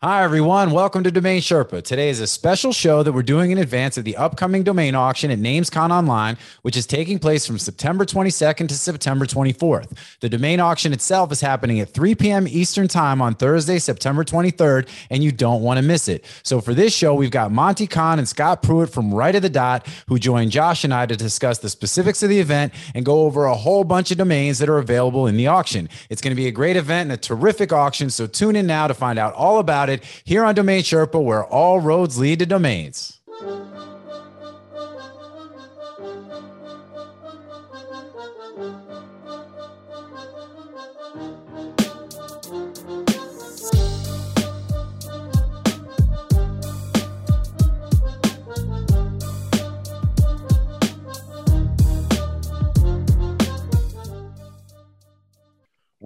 Hi, everyone. Welcome to Domain Sherpa. Today is a special show that we're doing in advance of the upcoming domain auction at NamesCon Online, which is taking place from September 22nd to September 24th. The domain auction itself is happening at 3 p.m. Eastern Time on Thursday, September 23rd, and you don't want to miss it. So, for this show, we've got Monte Cahn and Scott Pruitt from Right of the Dot, who joined Josh and I to discuss the specifics of the event and go over a whole bunch of domains that are available in the auction. It's going to be a great event and a terrific auction. So, tune in now to find out all about it here on Domain Sherpa, where all roads lead to domains.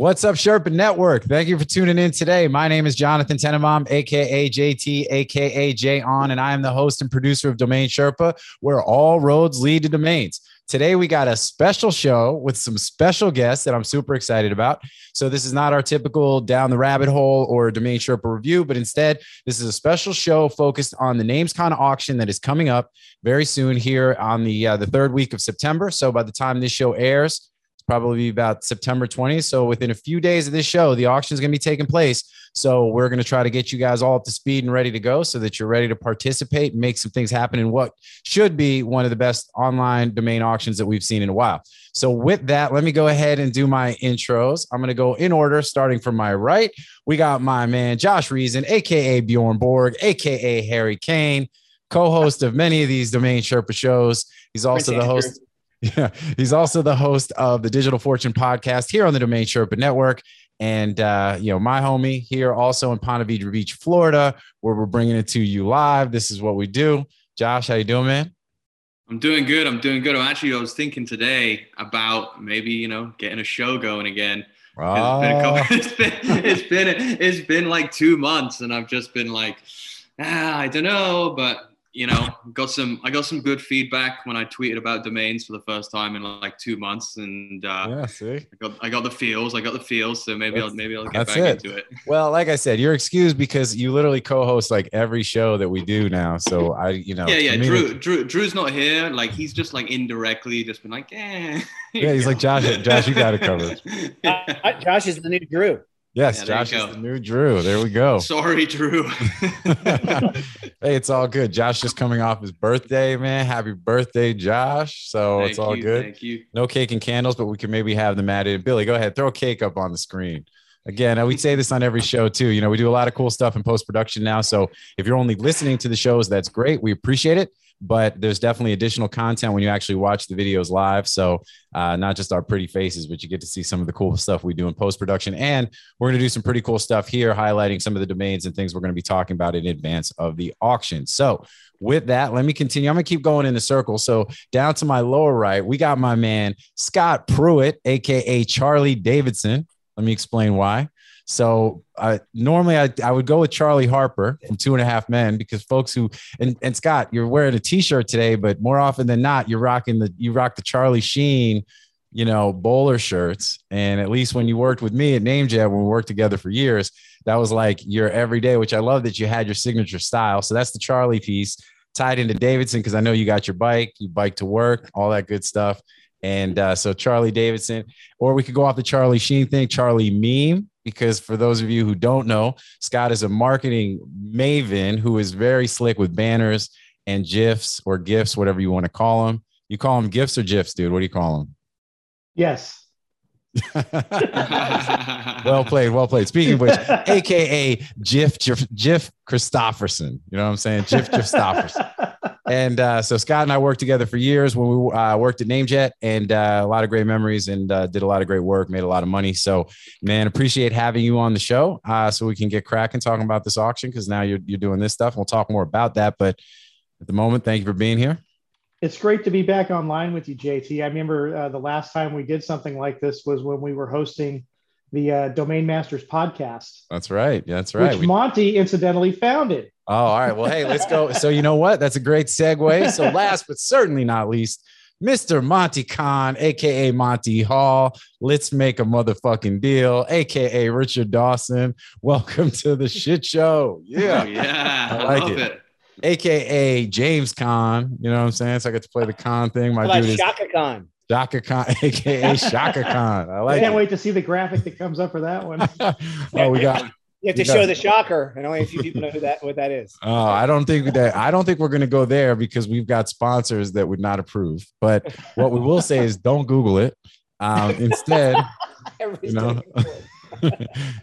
What's up, Sherpa Network? Thank you for tuning in today. My name is Jonathan Tenenbaum, aka JT, aka J On, and I am the host and producer of Domain Sherpa, where all roads lead to domains. Today, we got a special show with some special guests that I'm super excited about. So, this is not our typical down the rabbit hole or Domain Sherpa review, but instead, this is a special show focused on the NamesCon auction that is coming up very soon here on the uh, the third week of September. So, by the time this show airs, probably about September 20th. So within a few days of this show, the auction is going to be taking place. So we're going to try to get you guys all up to speed and ready to go so that you're ready to participate and make some things happen in what should be one of the best online domain auctions that we've seen in a while. So with that, let me go ahead and do my intros. I'm going to go in order, starting from my right. We got my man Josh Reason, aka Bjorn Borg, aka Harry Kane, co-host of many of these Domain Sherpa shows. He's also the host. Yeah, he's also the host of the Digital Fortune podcast here on the Domain Sherpa Network. And, uh, you know, my homie here also in Ponte Vedra Beach, Florida, where we're bringing it to you live. This is what we do. Josh, how you doing, man? I'm doing good. I'm doing good. I'm actually, I was thinking today about maybe, you know, getting a show going again. Oh. It's, been couple, it's been, it's been, it's been like two months and I've just been like, ah, I don't know, but you know, got some I got some good feedback when I tweeted about domains for the first time in like two months, and uh, yeah, see, I got I got the feels, I got the feels, so maybe that's, I'll maybe I'll get back it. into it. Well, like I said, you're excused because you literally co-host like every show that we do now. So I, you know, yeah, yeah. Drew, Drew, Drew's not here. Like he's just like indirectly just been like, eh. Yeah, he's like Josh. Josh, you got it covered. Uh, Josh is the new Drew. Yes, yeah, Josh is the new Drew. There we go. Sorry, Drew. hey, it's all good. Josh just coming off his birthday, man. Happy birthday, Josh. So thank it's all you, good. Thank you. No cake and candles, but we can maybe have them added. Billy, go ahead. Throw a cake up on the screen. Again, we say this on every show too. You know, we do a lot of cool stuff in post production now. So if you're only listening to the shows, that's great. We appreciate it but there's definitely additional content when you actually watch the videos live. So uh, not just our pretty faces, but you get to see some of the cool stuff we do in post production. And we're going to do some pretty cool stuff here, highlighting some of the domains and things we're going to be talking about in advance of the auction. So with that, let me continue. I'm going to keep going in the circle. So down to my lower right, we got my man Scott Pruitt, aka Charlie Davidson. Let me explain why. So uh, normally I, I would go with Charlie Harper from Two and a Half Men because folks who and, and Scott, you're wearing a T-shirt today, but more often than not, you're rocking the you rock the Charlie Sheen, you know, bowler shirts. And at least when you worked with me at NameJet, when we worked together for years, that was like your everyday. Which I love that you had your signature style. So that's the Charlie piece tied into Davidson because I know you got your bike, you bike to work, all that good stuff. And uh, so Charlie Davidson, or we could go off the Charlie Sheen thing, Charlie meme because for those of you who don't know, Scott is a marketing maven who is very slick with banners and GIFs or GIFs, whatever you want to call them. You call them GIFs or GIFs, dude? What do you call them? Yes. well played, well played. Speaking of which, aka Jif Jif Jif Christopherson. You know what I'm saying? Jif Christopherson. and uh, so Scott and I worked together for years when we uh, worked at NameJet, and uh, a lot of great memories, and uh, did a lot of great work, made a lot of money. So, man, appreciate having you on the show, uh, so we can get cracking talking about this auction because now you're you're doing this stuff. We'll talk more about that, but at the moment, thank you for being here. It's great to be back online with you, JT. I remember the last time we did something like this was when we were hosting the uh, Domain Masters podcast. That's right. That's right. Which we- Monte incidentally founded. Oh, all right. Well, hey, let's go. So, you know what? That's a great segue. So, last but certainly not least, Mr. Monte Cahn, aka Monty Hall. Let's make a motherfucking deal, aka Richard Dawson. Welcome to the shit show. Yeah. Yeah. I I, like love it. it. aka James Caan. You know what I'm saying? So I get to play the Khan thing. My How about dude is Chaka Khan? Chaka Khan, aka Chaka Khan. I I like can't it. wait to see the graphic that comes up for that one. oh, we got. You have to You show the shocker, and only a few people know who that what that is. Oh, I don't think that. I don't think we're going to go there because we've got sponsors that would not approve. But what we will say is, don't Google it. Um, instead, You know?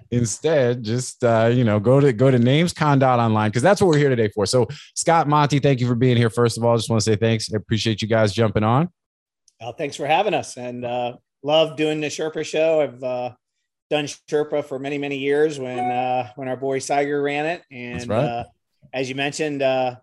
instead, just uh, you know, go to go to namescon.online because that's what we're here today for. So, Scott Monte, thank you for being here. First of all, I just want to say thanks. I appreciate you guys jumping on. Well, thanks for having us, and uh, love doing the Sherpa show. I've uh, done Sherpa for many many years when uh, when our boy Cyger ran it, and That's right. uh, as you mentioned, uh,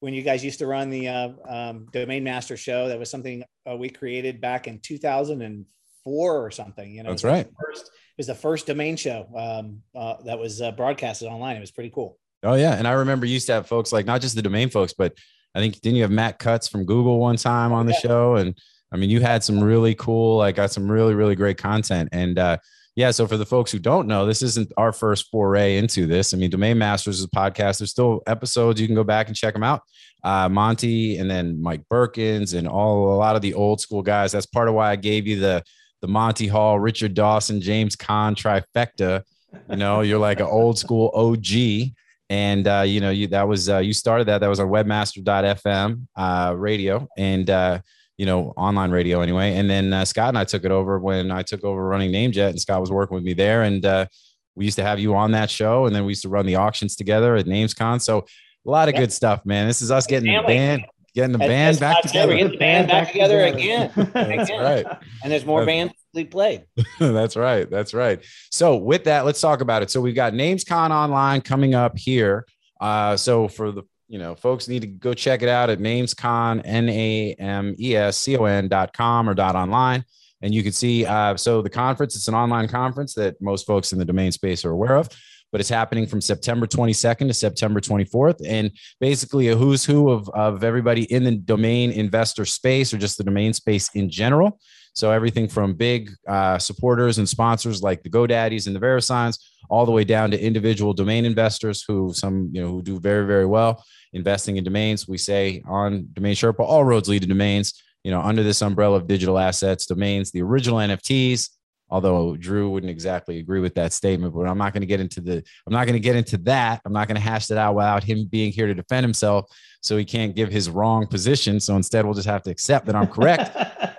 when you guys used to run the uh, um, Domain Master show, that was something uh, we created back in 2004 or something. You know, That's right. First, it was the first domain show um, uh, that was uh, broadcasted online. It was pretty cool. Oh yeah, and I remember you used to have folks like not just the domain folks, but I think didn't you have Matt Cutts from Google one time on the Yeah. show? And I mean, you had some really cool, like, got some really really great content. And uh, yeah, so for the folks who don't know, this isn't our first foray into this. I mean, Domain Masters is a podcast. There's still episodes you can go back and check them out. Uh, Monte and then Mike Berkens and all a lot of the old school guys. That's part of why I gave you the the Monty Hall, Richard Dawson, James Caan trifecta. You know, you're like an old school OG and uh, you know you that was uh, you started that that was our webmaster.fm uh, radio and uh, you know online radio anyway and then uh, scott and i took it over when i took over running namejet and scott was working with me there and uh, we used to have you on that show and then we used to run the auctions together at namescon so a lot of Yep. good stuff man this is us getting the band getting the As- band as back Scott said, we're together getting the band back together again. that's again. right And there's more That's- bands we played. that's right. That's right. So with that, let's talk about it. So we've got NamesCon online coming up here. Uh, so for the you know folks need to go check it out at namescon n a m e s c o n dot com or dot online. And you can see uh, so the conference it's an online conference that most folks in the domain space are aware of but it's happening from september 22nd to september 24th and basically a who's who of, of everybody in the domain investor space or just the domain space in general so everything from big uh, supporters and sponsors like the GoDaddies and the VeriSigns, all the way down to individual domain investors who some you know who do very very well investing in domains. We say on Domain Sherpa, all roads lead to domains. You know, under this umbrella of digital assets, domains, the original NFTs. Although Drew wouldn't exactly agree with that statement, but I'm not going to get into the. I'm not going to get into that. I'm not going to hash that out without him being here to defend himself, so he can't give his wrong position. So instead, we'll just have to accept that I'm correct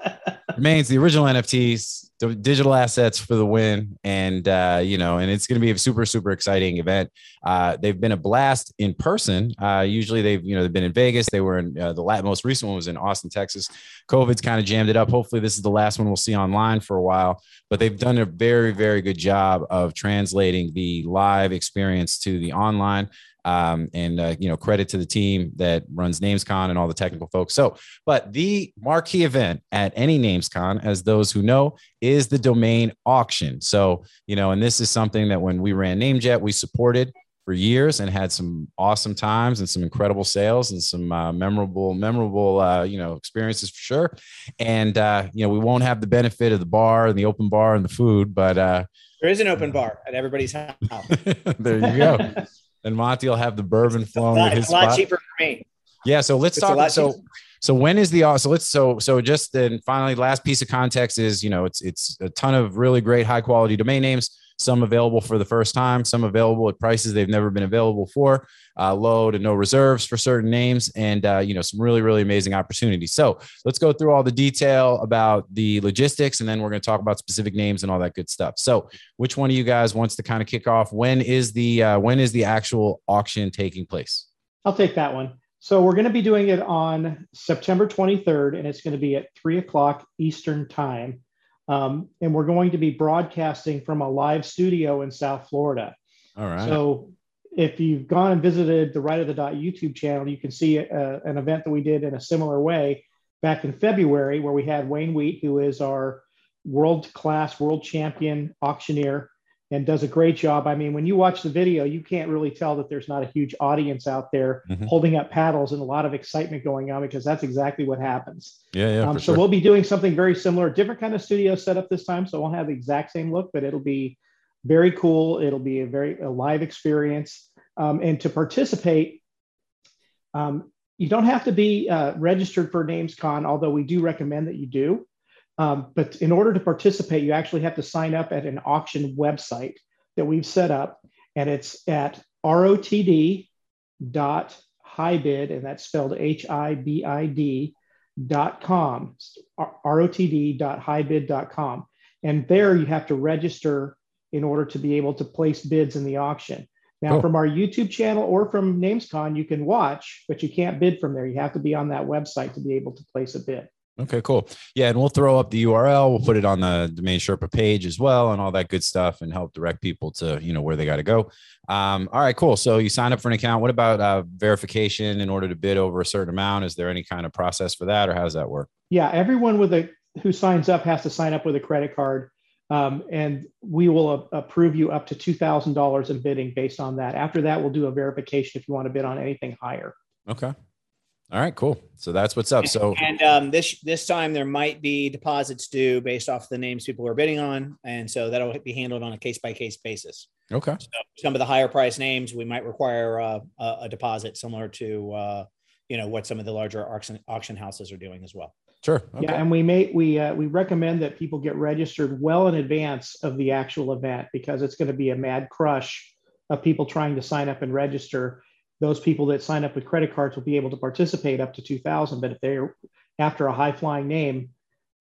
remains the original NFTs, the digital assets for the win, and uh, you know, and it's going to be a super super exciting event. Uh, they've been a blast in person. Uh, usually they've you know they've been in Vegas. They were in uh, the most recent one was in Austin, Texas. COVID's kind of jammed it up. Hopefully this is the last one we'll see online for a while. But they've done a very very good job of translating the live experience to the online. Um, and uh, you know, credit to the team that runs NamesCon and all the technical folks. So, but the marquee event at any NamesCon, as those who know, is the domain auction. So, you know, and this is something that when we ran NameJet, we supported for years and had some awesome times and some incredible sales and some uh, memorable, memorable, uh, you know, experiences for sure. And uh, you know, we won't have the benefit of the bar and the open bar and the food, but uh, There is an open bar at everybody's house. there you go. And Monte will have the bourbon flowing at his it's a lot spot. cheaper for me. Yeah, so let's It's talk. So, cheaper. so when is the so let's so so just then finally last piece of context is you know it's it's a ton of really great high quality domain names. Some available for the first time, some available at prices they've never been available for, uh, low to no reserves for certain names, and uh, you know some really really amazing opportunities. So let's go through all the detail about the logistics, and then we're going to talk about specific names and all that good stuff. So which one of you guys wants to kind of kick off? When is the uh, when is the actual auction taking place? I'll take that one. So we're going to be doing it on September 23rd, and it's going to be at three o'clock Eastern time. Um, and we're going to be broadcasting from a live studio in South Florida. All right. So if you've gone and visited the Right of the Dot YouTube channel, you can see uh, an event that we did in a similar way back in February, where we had Wayne Wheat, who is our world class, world champion auctioneer, and does a great job. I mean, when you watch the video, you can't really tell that there's not a huge audience out there Mhm. holding up paddles and a lot of excitement going on because that's exactly what happens. Yeah, yeah. Um, so sure. we'll be doing something very similar, different kind of studio setup this time. So won't have the exact same look, but it'll be very cool. It'll be a very a live experience. Um, and to participate, um, you don't have to be uh, registered for NamesCon, although we do recommend that you do. Um, but in order to participate, you actually have to sign up at an auction website that we've set up, and it's at rotd dot hibid, and that's spelled H-I-B-I-D dot com, rotd dot hibid dot com, and there you have to register in order to be able to place bids in the auction. Now, Cool. from our YouTube channel or from NamesCon, you can watch, but you can't bid from there. You have to be on that website to be able to place a bid. Okay, cool. Yeah, and we'll throw up the URL. We'll put it on the domain Sherpa page as well, and all that good stuff, and help direct people to you know where they got to go. Um, all right, cool. So you sign up for an account. What about uh, verification in order to bid over a certain amount? Is there any kind of process for that, or how does that work? Yeah, everyone with a who signs up has to sign up with a credit card, um, and we will a- approve you up to two thousand dollars in bidding based on that. After that, we'll do a verification if you want to bid on anything higher. Okay. All right, cool. So that's what's up. So And um, this this time there might be deposits due based off the names people are bidding on, and so that'll be handled on a case by case basis. okay, So some of the higher price names we might require uh, a, a deposit similar to uh, you know what some of the larger auction auction houses are doing as well. sure. Okay. Yeah, and we may we uh, we recommend that people get registered well in advance of the actual event because it's going to be a mad crush of people trying to sign up and register. Those people that sign up with credit cards will be able to participate up to two thousand, but if they're after a high flying name,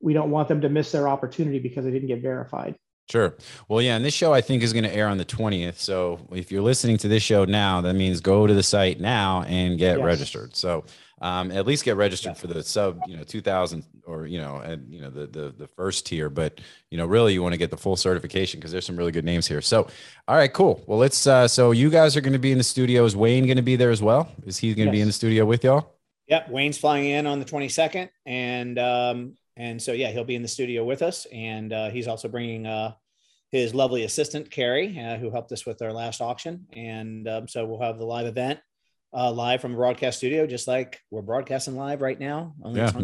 we don't want them to miss their opportunity because they didn't get verified. Sure. Well, yeah, and this show I think is going to air on the 20th. So if you're listening to this show now, that means go to the site now and get Yes. registered. So um, at least get registered Yeah. for the sub, you know, 2000 or, you know, and, you know, the, the, the first tier, but, you know, really you want to get the full certification because there's some really good names here. So, all right, cool. Well, let's, uh, so you guys are going to be in the studio. Is Wayne going to be there as well? Is he going to be in the studio with y'all? Yep, Wayne's flying in on the 22nd, and um, and so yeah, he'll be in the studio with us, and uh, he's also bringing uh, his lovely assistant Carrie, uh, who helped us with our last auction, and um, so we'll have the live event uh, live from a broadcast studio, just like we're broadcasting live right now. only it's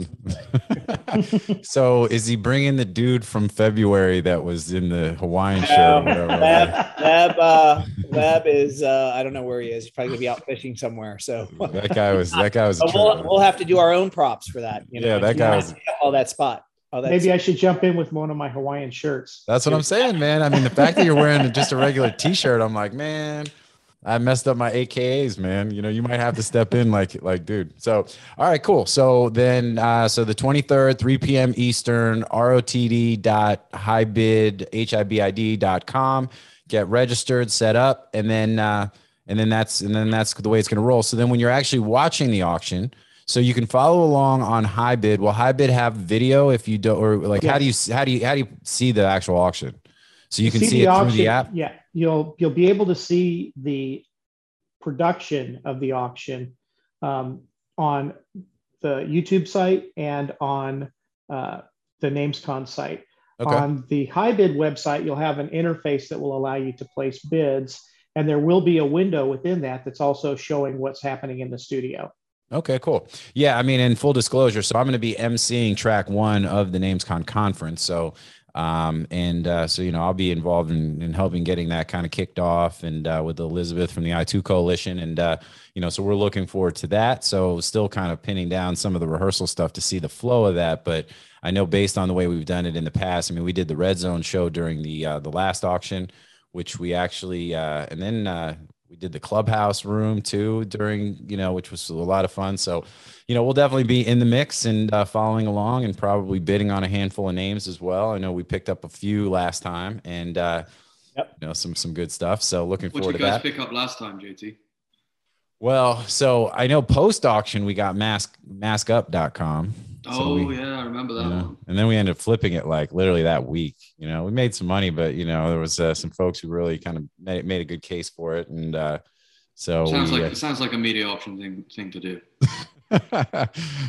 so is he bringing the dude from February that was in the Hawaiian shirt or Um, whatever? Lab, Lab, uh, Lab is uh, I don't know where he is. He's probably gonna be out fishing somewhere. So that guy was that guy was a we'll, we'll have to do our own props for that. You know, Yeah, that guy was- all that spot. Oh, that's Maybe I should jump in with one of my Hawaiian shirts. That's what I'm saying, man. I mean, the fact that you're wearing just a regular t-shirt, I'm like, man, I messed up my AKAs, man. You know, you might have to step in like, like, dude. So, all right, cool. So then, uh, so the 23rd, 3 p.m. Eastern, rotd.hibid, H-I-B-I-D dot com, get registered, set up, and then, uh, and then that's, and then that's the way it's going to roll. So then when you're actually watching the auction, so you can follow along on Hibid. Will Hibid have video if you don't, or like, how do you, how do you, how do you see the actual auction? So you can see, it through the app. Yeah, you'll you'll be able to see the production of the auction um, on the YouTube site and on uh, the NamesCon site. Okay. On the Hibid website, you'll have an interface that will allow you to place bids, and there will be a window within that that's also showing what's happening in the studio. Okay, cool. Yeah, I mean, in full disclosure, so I'm going to be emceeing track one of the NamesCon conference. So, um, and uh, so you know, I'll be involved in, in helping getting that kind of kicked off, and uh, with Elizabeth from the I2 Coalition, and uh, you know, so we're looking forward to that. So, still kind of pinning down some of the rehearsal stuff to see the flow of that, but I know based on the way we've done it in the past. I mean, we did the Red Zone show during the uh, the last auction, which we actually, uh, and then uh, we did the clubhouse room too during you know which was a lot of fun. So you know we'll definitely be in the mix and uh, following along and probably bidding on a handful of names as well. I know we picked up a few last time and uh Yep. you know some some good stuff. So looking forward to What forward you to guys that. pick up last time, JT? well so i know post auction we got mask maskup.com So Oh we- yeah, I remember that you know, one. and then we ended up flipping it like literally that week you know we made some money but you know there was uh, some folks who really kind of made, made a good case for it and uh so Sounds we, like uh, it sounds like a media option thing thing to do.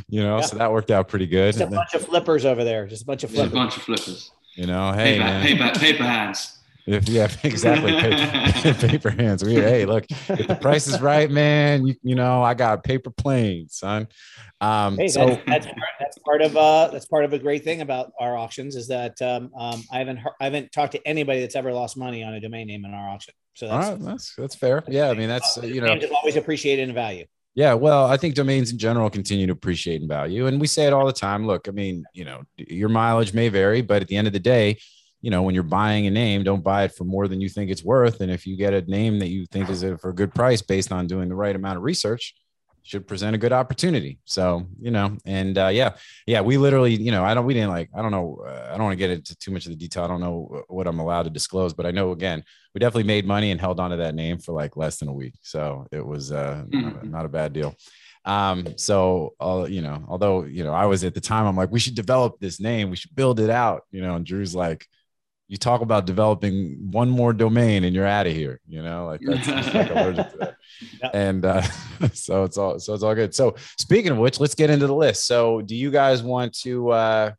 you know, Yeah. so that worked out pretty good. just a bunch of flippers over there. Just a bunch of Just a flippers. bunch of flippers. You know, hey paper, man, paper, paper hands. If yeah, exactly. paper, paper hands. We hey, look, if the price is right, man, you, you know, I got paper planes, son. Um, hey, so that's, that's, part, that's part of uh that's part of a great thing about our auctions is that um, um I haven't heard, I haven't talked to anybody that's ever lost money on a domain name in our auction. So that's right, that's that's fair. Yeah, I mean that's uh, you know always appreciated in value. Yeah, well, I think domains in general continue to appreciate in value. And we say it all the time. Look, I mean, you know, your mileage may vary, but at the end of the day, you know, when you're buying a name, don't buy it for more than you think it's worth. And if you get a name that you think is for a good price based on doing the right amount of research, should present a good opportunity. So, you know, and uh, yeah, yeah, we literally, you know, I don't, we didn't like, I don't know, uh, I don't want to get into too much of the detail. I don't know what I'm allowed to disclose, but I know again, we definitely made money and held on to that name for like less than a week. So it was uh, mm-hmm. not, a, not, a, bad deal. Um, so, uh, you know, although, you know, I was at the time, I'm like, we should develop this name, we should build it out, you know, and Drew's like, you talk about developing one more domain and you're out of here, you know, like that's like allergic to that. Yep. And uh, so it's all so it's all good. So speaking of which, let's get into the list. So do you guys want to uh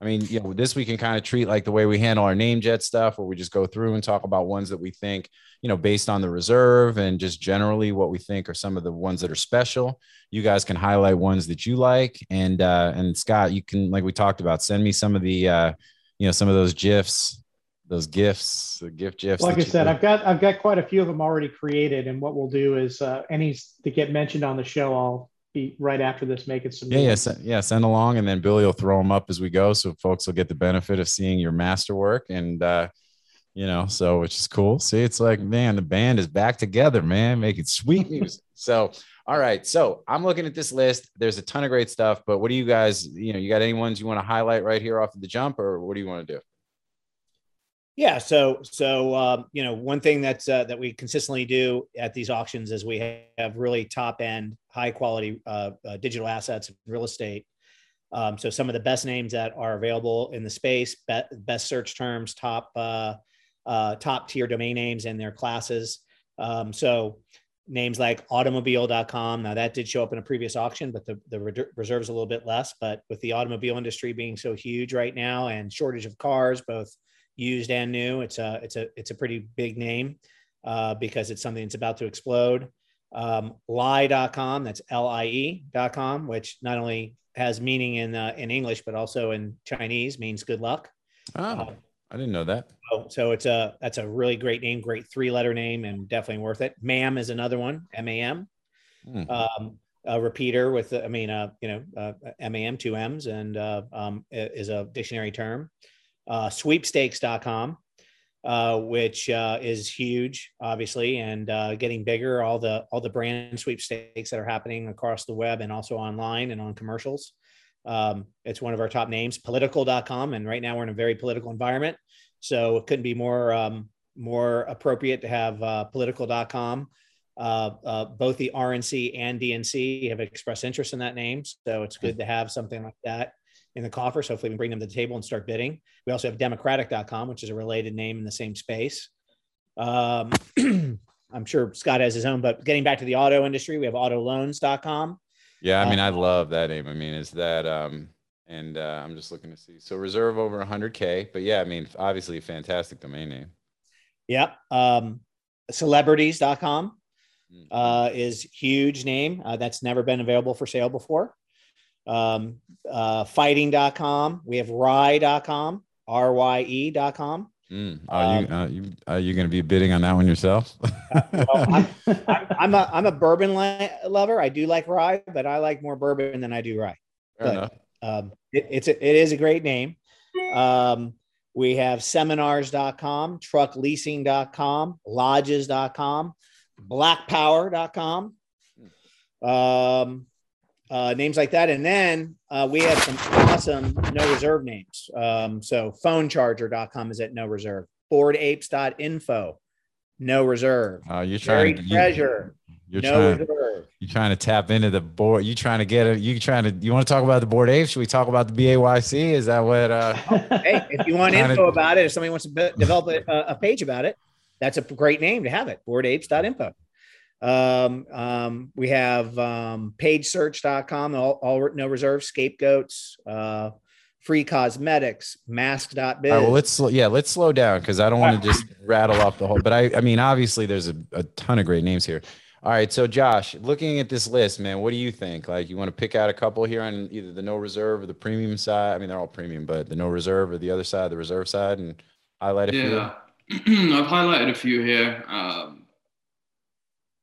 I mean, you know, this we can kind of treat like the way we handle our name jet stuff, where we just go through and talk about ones that we think, you know, based on the reserve and just generally what we think are some of the ones that are special. You guys can highlight ones that you like, and uh, and Scott, you can, like we talked about, send me some of the, uh, you know, some of those gifs those gifts, the gift gifs. Like I said, I've got I've got quite a few of them already created, and what we'll do is uh, any that get mentioned on the show, I'll be right after this making some. Yeah, yeah, send, yeah. Send along, and then Billy will throw them up as we go, so folks will get the benefit of seeing your masterwork, and uh, you know, so which is cool. See, it's like man, the band is back together, man, making sweet music. so. All right, so I'm looking at this list. There's a ton of great stuff, but what do you guys, you know, you got any ones you want to highlight right here off of the jump, or what do you want to do? Yeah, so so um, you know one thing that's uh, that we consistently do at these auctions is we have really top end, high quality uh, uh, digital assets, real estate. Um, so some of the best names that are available in the space, be- best search terms, top uh, uh, top tier domain names and their classes. Um, so names like automobile.com. Now that did show up in a previous auction, but the, the re- reserve's a little bit less. But with the automobile industry being so huge right now and shortage of cars, both used and new. It's a it's a it's a pretty big name uh, because it's something that's about to explode. Um, lie.com, that's L-I-E.com, which not only has meaning in uh, in English but also in Chinese means good luck. Oh, uh, I didn't know that. So, so it's a that's a really great name, great three letter name, and definitely worth it. MAM is another one, M A M. Hmm. Um, a repeater with, I mean, uh, you know, uh, MAM, two M's, and uh, um, is a dictionary term uh, sweepstakes.com, uh, which uh, is huge, obviously, and uh, getting bigger. All the all the brand sweepstakes that are happening across the web and also online and on commercials. Um, it's one of our top names. Political.com, and right now we're in a very political environment, so it couldn't be more um, more appropriate to have uh, Political.com. Uh, uh, both the RNC and DNC have expressed interest in that name, so it's good to have something like that in the coffers. Hopefully, we can bring them to the table and start bidding. We also have democratic.com, which is a related name in the same space. Um, I'm sure Scott has his own, but getting back to the auto industry, we have autoloans.com. Yeah, I mean, uh, I love that name. I mean, is that, um, and uh, I'm just looking to see. So reserve over 100K, but yeah, I mean, obviously a fantastic domain name. Yep. Um, celebrities.com mm-hmm. uh, is huge name. Uh, that's never been available for sale before um, uh, fighting.com. We have rye.com, R-Y-E.com. Mm. Are you, um, uh, you are you going to be bidding on that one yourself? uh, well, I'm, I'm, I'm, a I'm a bourbon lover. I do like rye, but I like more bourbon than I do rye. But, um, it, it's a, it is a great name. Um, we have seminars.com, truckleasing.com, lodges.com, blackpower.com. Um, uh, names like that. And then uh, we have some awesome no reserve names. Um, so phonecharger.com is at no reserve. Boredapes.info, no reserve. Uh, you're trying to treasure. You, are no trying, reserve. You're trying to tap into the board. You're trying to get it. You trying to. You want to talk about the bored ape? Should we talk about the BAYC? Is that what? Uh, hey, if you want info to, about it, if somebody wants to develop a, a, page about it, that's a great name to have it. Boredapes.info. Um, um, we have um, pagesearch.com, all, all no reserve scapegoats, uh, Free Cosmetics, Mask.biz. All right, well, let's yeah, let's slow down because I don't want to just rattle off the whole. But I, I mean, obviously, there's a, a ton of great names here. All right, so Josh, looking at this list, man, what do you think? Like, you want to pick out a couple here on either the no reserve or the premium side? I mean, they're all premium, but the no reserve or the other side, the reserve side, and highlight a few. Yeah, I've highlighted a few here. Um,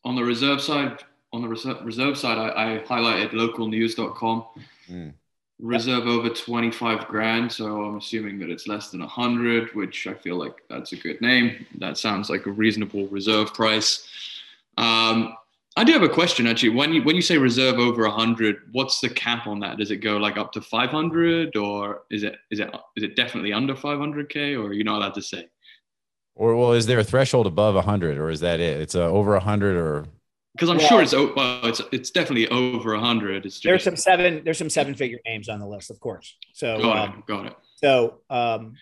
on the reserve side, on the reserve, reserve side, I, I highlighted localnews.com. Mm. Reserve over 25 grand. So I'm assuming that it's less than 100, which I feel like that's a good name. That sounds like a reasonable reserve price. Um, I do have a question actually. When you when you say reserve over 100, what's the cap on that? Does it go like up to 500, or is it is it is it definitely under 500k, or are you not allowed to say? Or well, is there a threshold above 100, or is that it? It's uh, over 100, or because I'm sure it's well, it's it's definitely over 100. It's just, there's some seven there's some seven figure names on the list, of course. So got um, it, got it. So, um,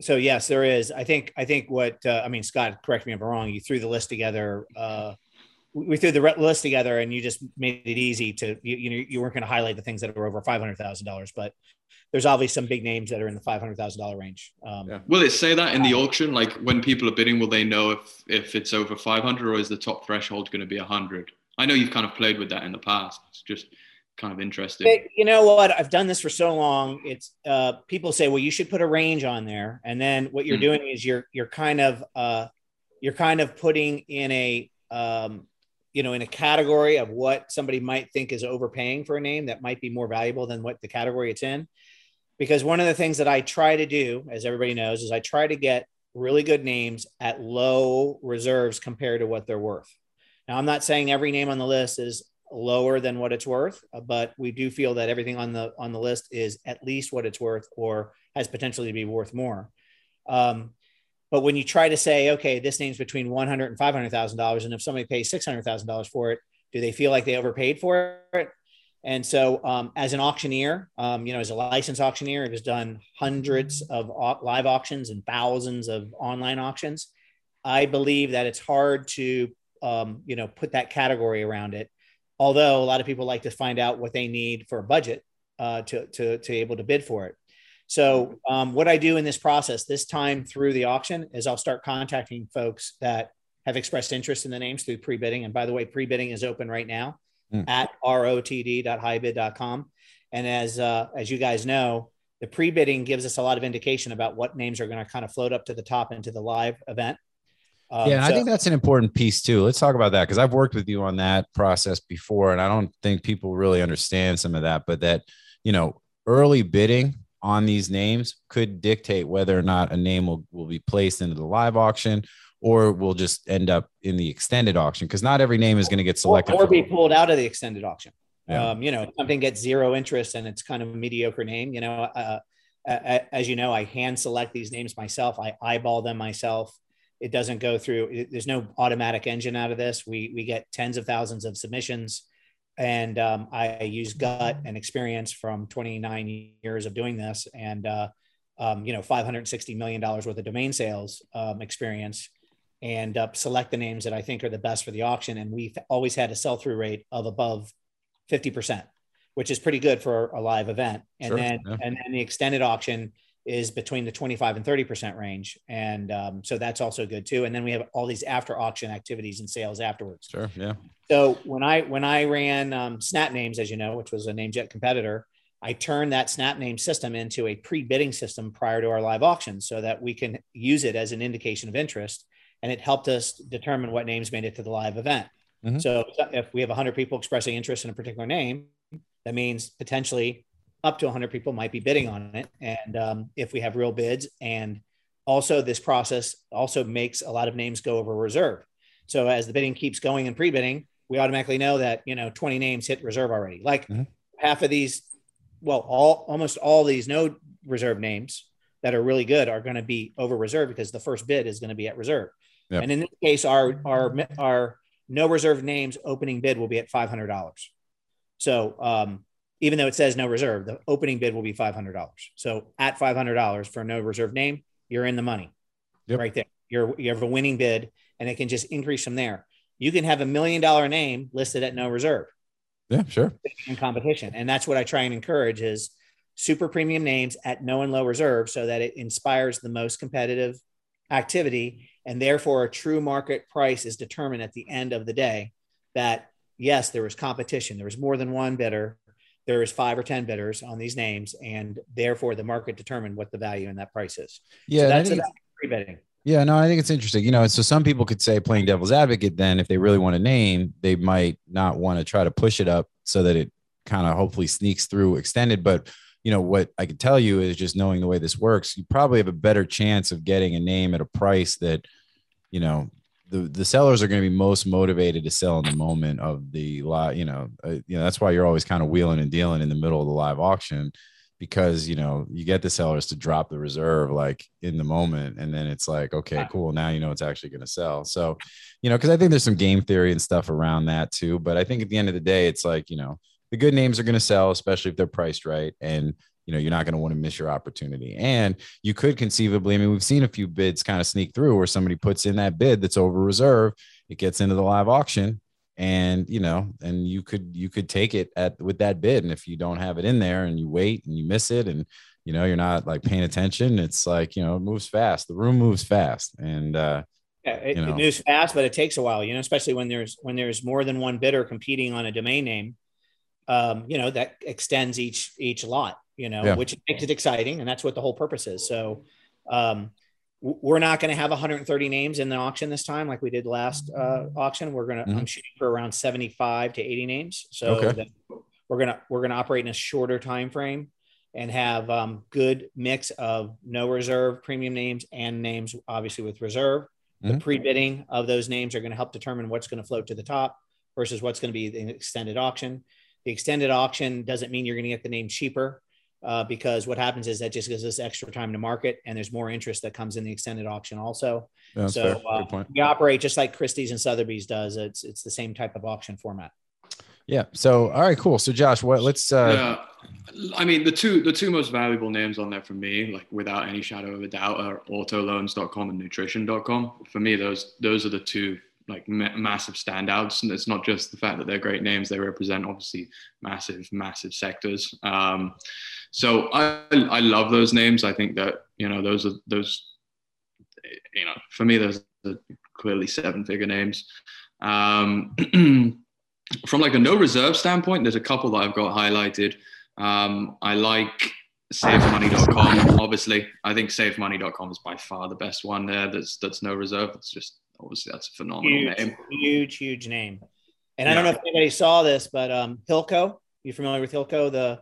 so yes, there is. I think, I think what, uh, I mean, Scott, correct me if I'm wrong. You threw the list together. Uh, we threw the list together and you just made it easy to, you, you know, you weren't going to highlight the things that are over $500,000, but there's obviously some big names that are in the $500,000 range. Um, Yeah. Will it say that in the auction? Like when people are bidding, will they know if if it's over 500 or is the top threshold going to be 100? I know you've kind of played with that in the past. It's just kind of interesting. But you know what? I've done this for so long. It's uh, people say, well, you should put a range on there, and then what you're Hmm. doing is you're you're kind of uh, you're kind of putting in a um, you know in a category of what somebody might think is overpaying for a name that might be more valuable than what the category it's in. Because one of the things that I try to do, as everybody knows, is I try to get really good names at low reserves compared to what they're worth. Now, I'm not saying every name on the list is lower than what it's worth, uh, but we do feel that everything on the on the list is at least what it's worth or has potentially to be worth more. Um, but when you try to say, okay, this name's between one hundred and five hundred thousand dollars, and if somebody pays six hundred thousand dollars for it, do they feel like they overpaid for it? And so, um, as an auctioneer, um, you know, as a licensed auctioneer, it has done hundreds of live auctions and thousands of online auctions. I believe that it's hard to, um, you know, put that category around it. Although a lot of people like to find out what they need for a budget uh, to, to, to able to bid for it. So um, what I do in this process this time through the auction is I'll start contacting folks that have expressed interest in the names through pre-bidding. And by the way, pre-bidding is open right now Mm. at rotd.hibid.com. And as uh, as you guys know, the pre-bidding gives us a lot of indication about what names are going to kind of float up to the top into the live event. Um, yeah, and I think that's an important piece too. Let's talk about that because I've worked with you on that process before, and I don't think people really understand some of that. But that you know, early bidding on these names could dictate whether or not a name will, will be placed into the live auction or will just end up in the extended auction because not every name is going to get selected. or, or be pulled out of the extended auction. Yeah. Um, you know, something gets zero interest and it's kind of a mediocre name. You know, uh, as you know, I hand select these names myself. I eyeball them myself. It doesn't go through. There's no automatic engine out of this. We we get tens of thousands of submissions, and um, I use gut and experience from 29 years of doing this, and uh, um, you know, 560 million dollars worth of domain sales um, experience and uh, select the names that I think are the best for the auction. And we've always had a sell through rate of above 50%, which is pretty good for a live event. And Sure, then, yeah. and then the extended auction is between the 25 and 30% range. And um, so that's also good too. And then we have all these after auction activities and sales afterwards. Sure. Yeah. So when I when I ran um, Snap Names, as you know, which was a NameJet competitor, I turned that Snap Name system into a pre-bidding system prior to our live auction, so that we can use it as an indication of interest, and it helped us determine what names made it to the live event. Mhm. So if we have 100 people expressing interest in a particular name, that means potentially up to 100 people might be bidding on it, and um, if we have real bids, and also this process also makes a lot of names go over reserve. So as the bidding keeps going and pre-bidding, we automatically know that you know 20 names hit reserve already. Like Mhm. half of these, well, all almost all these no reserve names that are really good are going to be over reserve because the first bid is going to be at reserve. Yep. And in this case, our our our no reserve names opening bid will be at five hundred dollars. So um, even though it says no reserve, the opening bid will be five hundred dollars. So at five hundred dollars for a no reserve name, you're in the money, Yep. right there. You're you have a winning bid, and it can just increase from there. You can have a million dollar name listed at no reserve Yeah. Sure. in competition, and that's what I try and encourage is super premium names at no and low reserve so that it inspires the most competitive activity. And therefore, a true market price is determined at the end of the day that yes, there was competition. There was more than one bidder. There was five or 10 bidders on these names. And therefore, the market determined what the value in that price is. Yeah. So that's about pre bidding. Yeah, no, I think it's interesting. You know, so some people could say playing devil's advocate, then if they really want a name, they might not want to try to push it up so that it kind of hopefully sneaks through extended. But, you know, what I could tell you is just knowing the way this works, you probably have a better chance of getting a name at a price that, you know, the, the sellers are going to be most motivated to sell in the moment of the live, you know, uh, you know, that's why you're always kind of wheeling and dealing in the middle of the live auction because you know you get the sellers to drop the reserve like in the moment and then it's like okay cool now you know it's actually going to sell. So you know because i think there's some game theory and stuff around that too but i think at the end of the day it's like you know the good names are going to sell especially if they're priced right and you know you're not going to want to miss your opportunity and you could conceivably i mean we've seen a few bids kind of sneak through where somebody puts in that bid that's over reserve it gets into the live auction and you know and you could you could take it at with that bid and if you don't have it in there and you wait and you miss it and you know you're not like paying attention it's like you know it moves fast the room moves fast and uh yeah, it, you know. it moves fast, but it takes a while, you know, especially when there's when there's more than one bidder competing on a domain name. Um, you know, that extends each each lot, you know, Yeah. which makes it exciting, and that's what the whole purpose is. So um we're not going to have 130 names in the auction this time like we did last uh, auction. We're going to I'm shooting for around 75 to 80 names. So Okay. we're gonna we're gonna operate in a shorter time frame and have um, good mix of no reserve premium names and names obviously with reserve the Mhm. pre-bidding of those names are going to help determine what's going to float to the top versus what's going to be the extended auction the extended auction doesn't mean you're going to get the name cheaper uh, because what happens is that just gives us extra time to market and there's more interest that comes in the extended auction also. That's so uh, we operate just like christie's and sotheby's does. It's it's the same type of auction format. Yeah so all right cool. So josh what let's uh yeah. I mean, the two the two most valuable names on there for me, like without any shadow of a doubt, are autoloans.com and nutrition.com. For me, those those are the two like ma- massive standouts, and it's not just the fact that they're great names; they represent obviously massive, massive sectors. Um, so I I love those names. I think that you know those are those you know for me those are clearly seven figure names. Um, from like a no reserve standpoint, there's a couple that I've got highlighted. Um, I like savemoney.com. Obviously, I think savemoney.com is by far the best one there. That's that's no reserve. It's just obviously that's a phenomenal huge, name. huge, huge name. And I don't know if anybody saw this, but um, Hilco, you familiar with Hilco, the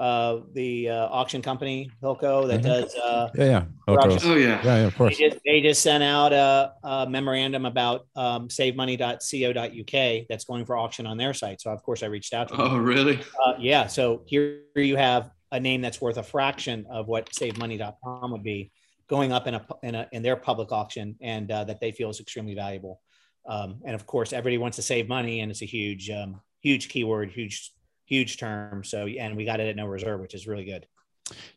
uh, the uh, auction company Hilco that Mhm. does. Uh, yeah yeah Roger. Oh yeah. yeah yeah of they course just, they just sent out a, a memorandum about um, savemoney.co.uk that's going for auction on their site. So of course I reached out to them. Oh really? Uh, yeah. So here you have a name that's worth a fraction of what SaveMoney.com would be going up in a in, a, in their public auction, and uh, that they feel is extremely valuable. Um, and of course, everybody wants to save money, and it's a huge, um, huge keyword, huge, huge term. So, and we got it at no reserve, which is really good.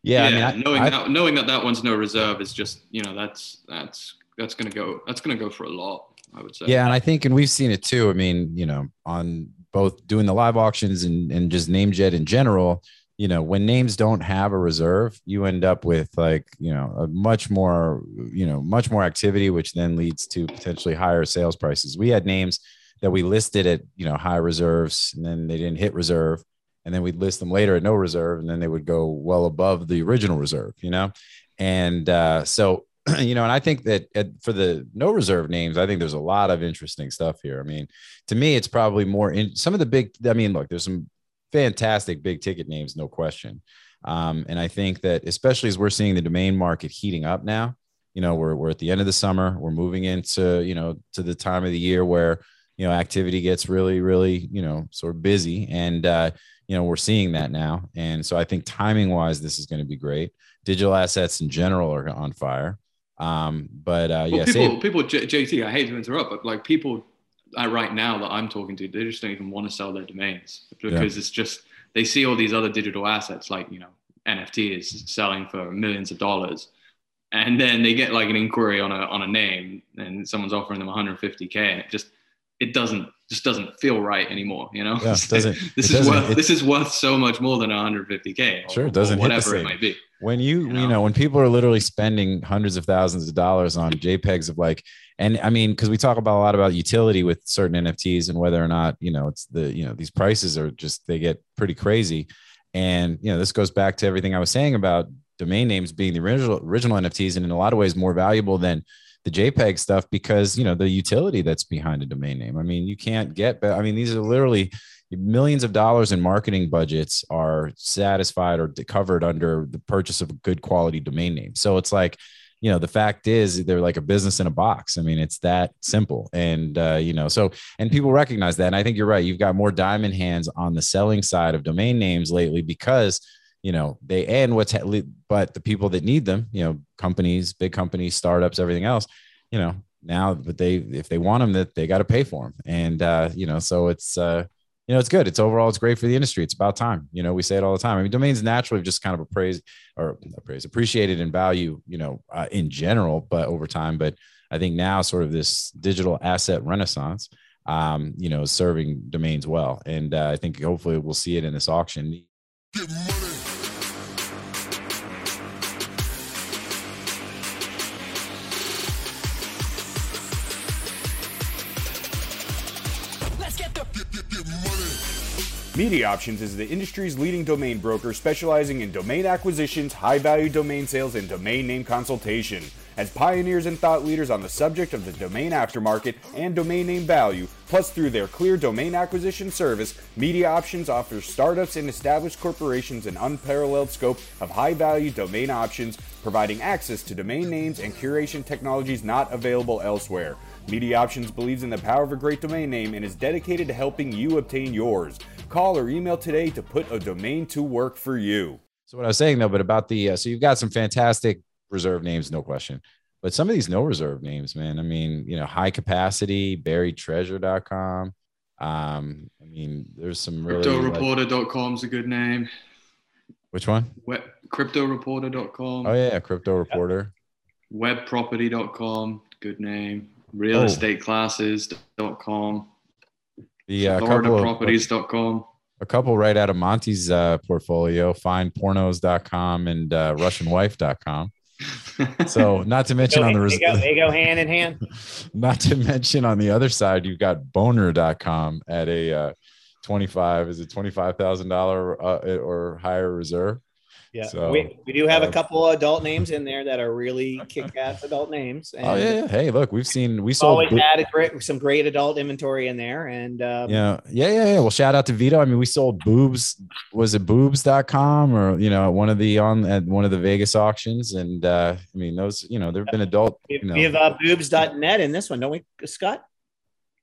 yeah, i mean I, knowing I- that knowing that that one's no reserve is just you know that's that's that's gonna go that's gonna go for a lot. I would say. Yeah, and I think, and we've seen it too. I mean, you know, on both doing the live auctions and and just NameJet in general. You know, when names don't have a reserve, you end up with like you know a much more you know much more activity, which then leads to potentially higher sales prices. We had names that we listed at you know high reserves, and then they didn't hit reserve, and then we'd list them later at no reserve, and then they would go well above the original reserve. You know, and uh, so you know, and I think that uh, for the no reserve names, I think there's a lot of interesting stuff here. I mean, to me, it's probably more in some of the big. I mean, look, there's some fantastic big ticket names, no question. Um, and I think that especially as we're seeing the domain market heating up now, you know, we're we're at the end of the summer, we're moving into you know to the time of the year where you know activity gets really really you know sort of busy, and uh, you know we're seeing that now. And so I think timing wise, this is going to be great. Digital assets in general are on fire. Um, but uh, Well, yeah, people, people, JT, I hate to interrupt, but like people Uh, right now that I'm talking to, they just don't even want to sell their domains because it's just they see all these other digital assets like you know NFT is selling for millions of dollars, and then they get like an inquiry on a on a name and someone's offering them 150k, and it just it doesn't just doesn't feel right anymore. You know, Yeah, doesn't- this is doesn't- worth it- this is worth so much more than 150k. or- Sure, it doesn't or hit the whatever it might be. When you You you know? know when people are literally spending hundreds of thousands of dollars on jpegs of like and i mean because we talk about a lot about utility with certain nfts and whether or not you know it's the you know these prices are just they get pretty crazy and you know this goes back to everything i was saying about domain names being the original original nfts and in a lot of ways more valuable than the jpeg stuff because you know the utility that's behind a domain name i mean you can't get but i mean these are literally millions of dollars in marketing budgets are satisfied or covered under the purchase of a good quality domain name. So it's like, you know, the fact is they're like a business in a box. I mean, it's that simple. And, uh, you know, so, and people recognize that. And I think you're right. You've got more diamond hands on the selling side of domain names lately because, you know, they, and what's, but the people that need them, you know, companies, big companies, startups, everything else, you know, now, but they, if they want them, that they got to pay for them. And, uh, you know, so it's, uh, you know, it's good. It's overall, it's great for the industry. It's about time. You know, we say it all the time. I mean, domains naturally just kind of appraised or appraised, appreciated in value, you know, uh, in general, but over time. But I think now, sort of this digital asset renaissance, um, you know, serving domains well. And uh, I think hopefully we'll see it in this auction. Media Options is the industry's leading domain broker specializing in domain acquisitions, high value domain sales, and domain name consultation. As pioneers and thought leaders on the subject of the domain aftermarket and domain name value, plus through their clear domain acquisition service, Media Options offers startups and established corporations an unparalleled scope of high value domain options, providing access to domain names and curation technologies not available elsewhere. Media Options believes in the power of a great domain name and is dedicated to helping you obtain yours. Call or email today to put a domain to work for you. So what I was saying though, but about the uh, so you've got some fantastic reserve names, no question. But some of these no reserve names, man. I mean, you know, high capacity, buriedtreasure.com. Um, I mean, there's some really like, CryptoReporter.com is a good name. which one? Web, CryptoReporter.com. Oh yeah, crypto reporter. Webproperty.com, good name. Oh. RealestateClasses.com. The uh, couple of, FloridaProperties.com. a couple right out of Monte's uh, portfolio, findpornos.com and uh, russianwife.com. So not to mention Go- on the they, res- go, they go hand in hand. not to mention on the other side, you've got boner.com at a uh, 25, is it $25,000 uh, or higher reserve? Yeah, So, we, we do have a uh, couple adult names in there that are really kick-ass adult names. And Oh yeah, yeah. Hey, look, we've seen we sold always had a great, some great adult inventory in there, and um, yeah, yeah, yeah, yeah. Well, shout out to Vito. I mean, we sold boobs. Was it boobs.com or you know, one of the on at one of the Vegas auctions? And uh I mean, those, you know, there have been adult, we, you know, we have uh, boobs.net in this one, don't we, Scott?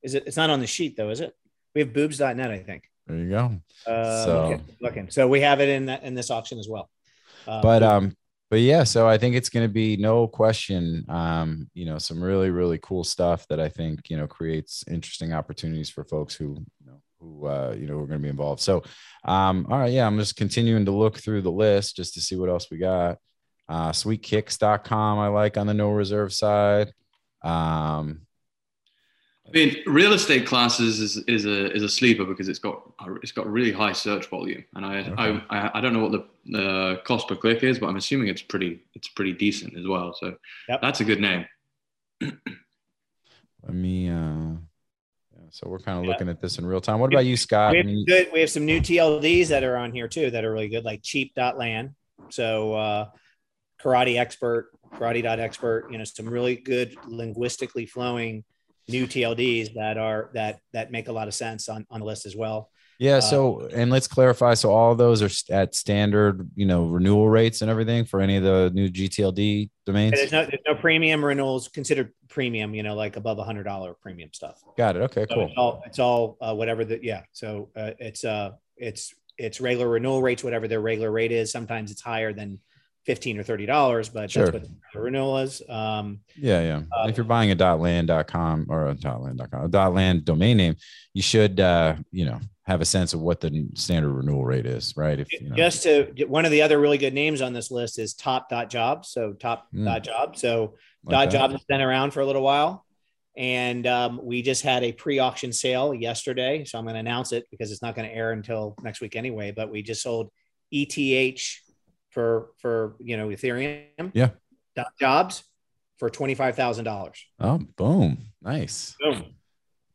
Is it? It's not on the sheet though, is it? We have boobs.net, I think. there you go. Uh, So- looking, looking. So we have it in that in this auction as well. Uh, but um but yeah so i think it's going to be no question um you know some really really cool stuff that i think you know creates interesting opportunities for folks who you know who uh you know who are going to be involved. So um all right yeah i'm just continuing to look through the list just to see what else we got. Uh sweetkicks.com i like on the no reserve side. Um I mean, real estate classes is, is a is a sleeper because it's got it's got really high search volume, and I Okay. I, I, I don't know what the the cost per click is, but I'm assuming it's pretty it's pretty decent as well. So Yep. that's a good name. let me uh yeah, so we're kind of Yeah. looking at this in real time what about you scott we have mean, good. We have some new TLDs that are on here too that are really good, like cheap.land. So uh, karate expert, karate.expert, you know, some really good linguistically flowing new TLDs that are that that make a lot of sense on, on the list as well. Yeah. Uh, So, and let's clarify. So, all of those are at standard, you know, renewal rates and everything for any of the new GTLD domains. There's no there's no premium renewals considered premium, you know, like above a hundred dollar premium stuff. Got it. Okay. So Cool. it's all it's all uh, whatever the yeah. So uh, it's uh it's it's regular renewal rates, whatever their regular rate is. Sometimes it's higher than fifteen or thirty dollars, but Sure. that's what the renewal is. Um, Yeah. Yeah. uh, if you're buying a dot .land.com or a dot .land.com, a dot .land domain name, you should, uh, you know, have a sense of what the standard renewal rate is, right? If you know, just to one of the other really good names on this list is top dot job. So top Mm. dot job. So like dot that. job has been around for a little while. And um, we just had a pre-auction sale yesterday, so I'm going to announce it because it's not going to air until next week anyway. But we just sold ETH for for you know Ethereum. Yeah. Jobs for twenty five thousand dollars. Oh, boom. Nice. Boom.